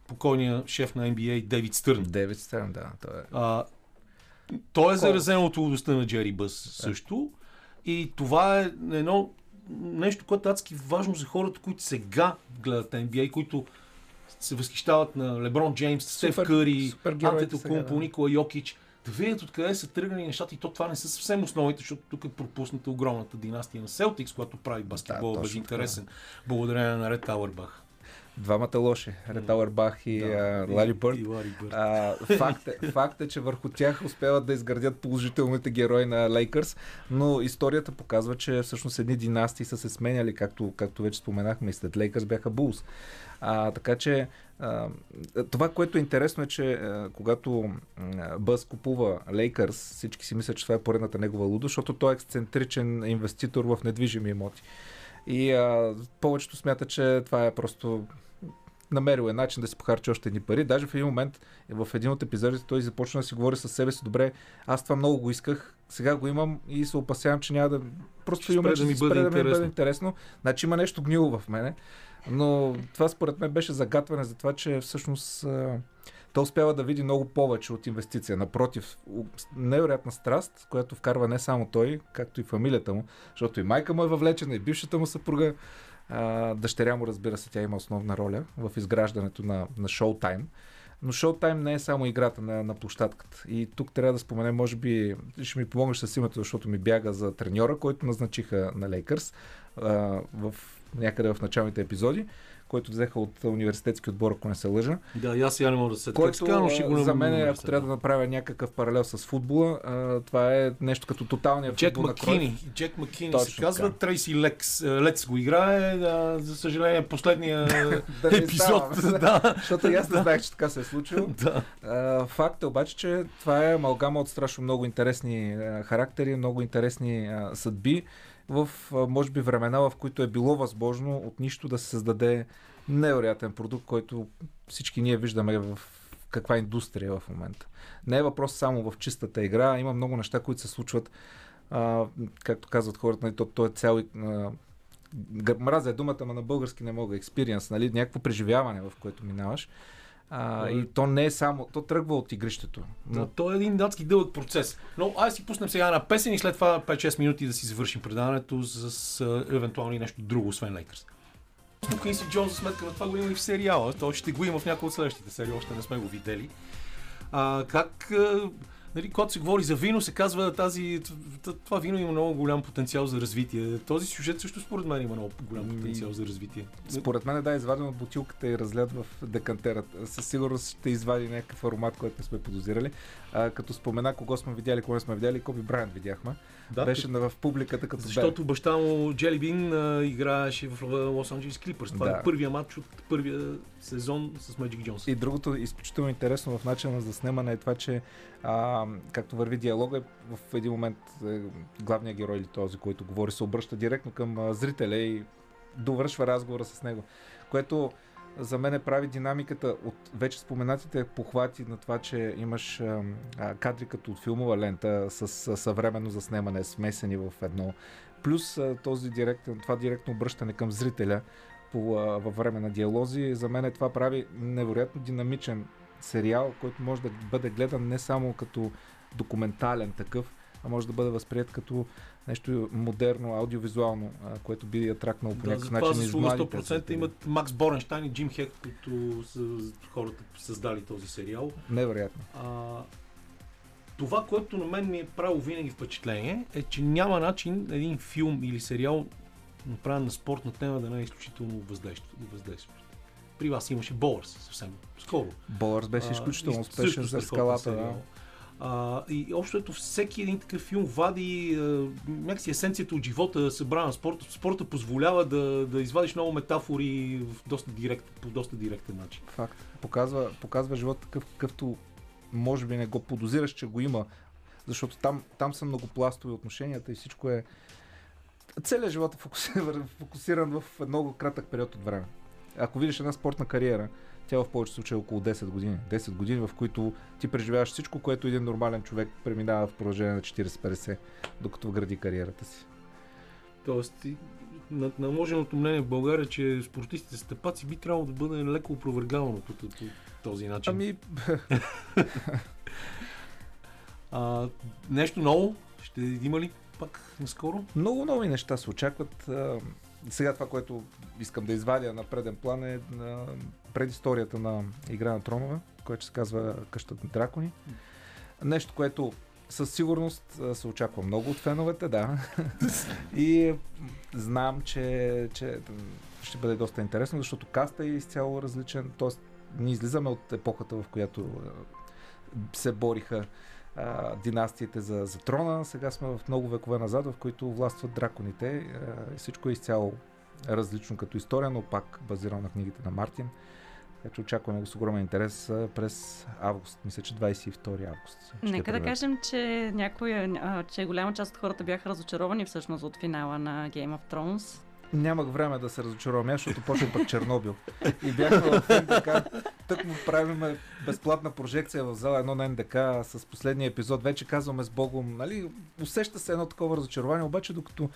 покойният шеф на NBA Дейвид Стърн. Девид Стерн, да. Той е. А, той е заразен от лудостта на Джери Бъс също. И това е едно нещо, което е адски важно за хората, които сега гледат NBA, които се възхищават на Леброн Джеймс, Супер- Къри, Антетокумпо, сега, да. Никола Йокич. Да видят откъде са тръгнали нещата и то това не са съвсем основните, защото тук е пропусната огромната династия на Селтикс, която прави баскетбол точно безинтересен, благодарение на Ред Ауербах. Двамата лоши. Ретауър Бах и а, Лари Бърт. И Лари Бърт. А, факт, е, факт е, че върху тях успяват да изградят положителните герои на Лейкърс, но историята показва, че всъщност едни династии са се сменяли, както, както вече споменахме, и след Лейкърс бяха Булс. А, така че това, което е интересно е, че когато Бъс купува Лейкърс, всички си мислят, че това е поредната негова лудо, защото той е ексцентричен инвеститор в недвижими имоти. И а, повечето смятат, че това е просто намерил е начин да си похарчи още едни пари. Даже в един момент, в един от епизодите, той започна да си говори със себе си, добре, аз това много го исках, сега го имам и се опасявам, че няма да... Просто Ще спре да ми ще бъде спре да ми бъде интересно. интересно. Значи има нещо гнило в мене. Но това според мен беше загатване за това, че всъщност той успява да види много повече от инвестиция. Напротив, невероятна страст, която вкарва не само той, както и фамилията му, защото и майка му е въвлечена, и бившата му съпруга. Дъщеря му, разбира се, тя има основна роля в изграждането на, на Showtime. Но Showtime не е само играта на, на площадката. И тук трябва да споменем, може би, ще ми помогнеш с името, защото ми бяга за треньора, който назначиха на Лейкърс в някъде в началните епизоди, който взеха от университетски отбор, ако не се лъжа. Да, и аз сега не мога да се Който така, но ще го за мен, намеря ако трябва да направя някакъв паралел с футбола, а, това е нещо като тоталния Джек футбол на Маккини. Кройф. Джек Маккини Точно се казва. така. Трейси Лекс. е, Лец го играе. Да, за съжаление, последния Да не епизод. да. Защото и аз не знаех, че така се е случило. да. А, Факт е обаче, че това е амалгама от страшно много интересни а, характери, много интересни а, съдби в, може би, времена, в които е било възможно от нищо да се създаде невероятен продукт, който всички ние виждаме в каква индустрия е в момента. Не е въпрос само в чистата игра, има много неща, които се случват, а, както казват хората, нали, то, то е цял а, мразя думата, ама на български не мога, experience, нали, някакво преживяване, в което минаваш. А, и то не е само, то тръгва от игрището. Да, Но то е един датски дълъг процес. Но айде си пуснем сега на песен и след това 5-6 минути да си завършим предаването с, с евентуално нещо друго, освен Лейкърс. Тук Инси Джон за сметка на това го има и в сериала. Той ще го има в някои от следващите серии, още не сме го видели. А, как нали, когато се говори за вино, се казва тази, това вино има много голям потенциал за развитие. Този сюжет също според мен има много голям потенциал за развитие. Според мен да, изваден от бутилката и разлят в декантерата. Със сигурност ще извади някакъв аромат, който не сме подозирали. А, като спомена кого сме видяли, кого не сме видяли, Коби Брайант видяхме. Да, Беше в публиката като Защото баща му Джели Бин играеше в Лос Анджелес Клипърс. Това да. е първия матч от първия сезон с Magic Джонс. И другото изключително интересно в начина за снимане е това, че а, както върви диалога, в един момент е, главният герой или този, който говори, се обръща директно към зрителя и довършва разговора с него. Което за мен прави динамиката от вече споменатите похвати на това, че имаш кадри като от филмова лента с, съвременно заснемане, смесени в едно. Плюс този директен, това директно обръщане към зрителя по, във време на диалози, за мен това прави невероятно динамичен сериал, който може да бъде гледан не само като документален такъв, а може да бъде възприят като нещо модерно, аудиовизуално, а, което би атракнало по да, някакъв начин. За това 100% имат Макс Боренштайн и Джим Хек, които са хората създали този сериал. Невероятно. А, това, което на мен ми е правило винаги впечатление, е, че няма начин един филм или сериал, направен на спортна тема, да не е изключително въздействащ. При вас имаше Болърс съвсем скоро. Болърс беше изключително успешен за скалата. Да. А, и общото всеки един такъв филм вади някакси есенцията от живота, събрана на спорта. Спорта позволява да, да извадиш много метафори в доста директ, по доста директен начин. Факт. Показва, показва живота такъв, какъвто може би не го подозираш, че го има. Защото там, там са многопластови отношенията и всичко е... Целият живот е фокусиран, фокусиран в много кратък период от време. Ако видиш една спортна кариера, тя в повечето случаи е около 10 години. 10 години, в които ти преживяваш всичко, което един нормален човек преминава в продължение на 40-50, докато гради кариерата си. Тоест, на наложеното мнение в България, че спортистите с тъпаци би трябвало да бъде леко опровергавано по, по този начин. Ами... а, нещо ново? Ще има ли пак наскоро? Много нови неща се очакват. Сега това, което искам да извадя на преден план е на предисторията на Игра на тронове, което се казва Къщата на дракони. Нещо, което със сигурност се очаква много от феновете, да. и знам, че, че ще бъде доста интересно, защото каста е изцяло различен. Тоест, ние излизаме от епохата, в която се бориха а, династиите за, за трона. Сега сме в много векове назад, в които властват драконите. А, всичко е изцяло различно като история, но пак базирано на книгите на Мартин. Така че очакваме го с огромен интерес през август. Мисля, че 22 август. Нека да кажем, че, някоя, че голяма част от хората бяха разочаровани всъщност от финала на Game of Thrones. Нямах време да се разочаровам, защото почва пък Чернобил. И бяхме в НДК, тък му правим безплатна прожекция в зала едно на НДК с последния епизод. Вече казваме с Богом, нали, усеща се едно такова разочарование, обаче докато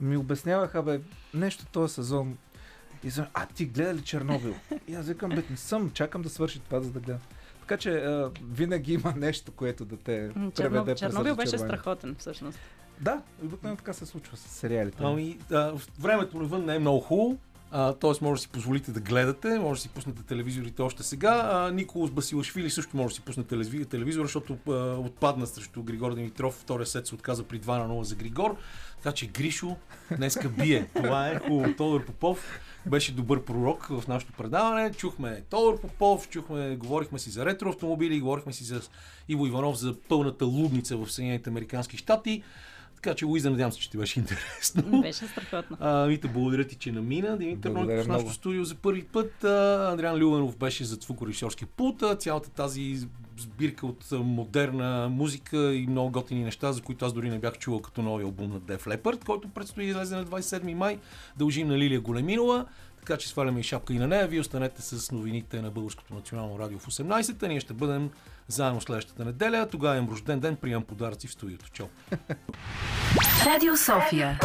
ми обясняваха, бе, нещо този сезон и съм, а ти гледа ли Чернобил? И аз викам, бе, не съм, чакам да свърши това, за да гледам. Така че а, винаги има нещо, което да те Черно, преведе Чернобил беше страхотен, всъщност. Да, обикновено така се случва с сериалите. Ами, а, времето навън не е много хубаво. Т.е. може да си позволите да гледате, може да си пуснете телевизорите още сега. А, Николас Басилашвили също може да си пусне телевизора, защото а, отпадна срещу Григор Димитров. Втория сет се отказа при 2 на 0 за Григор. Така че Гришо днеска бие. Това е хубаво. Тодор Попов беше добър пророк в нашото предаване. Чухме Тодор Попов, чухме, говорихме си за ретро автомобили, говорихме си за Иво Иванов за пълната лудница в Съединените Американски щати. Така че, Луиза, надявам се, че ти беше интересно. Беше страхотно. А, Вита, благодаря ти, че намина. Димитър Нойков в нашото студио за първи път. А, Андриан Люленов беше за звукорежисьорски пулт. Цялата тази сбирка от модерна музика и много готини неща, за които аз дори не бях чувал като нови албум на Def Leppard, който предстои да излезе на 27 май. Дължим на Лилия Големинова. Така че сваляме и шапка и на нея. Вие останете с новините на Българското национално радио в 18-та. Ние ще бъдем заедно следващата неделя. Тогава имам рожден ден, приемам подаръци в студиото. Чао! Радио София.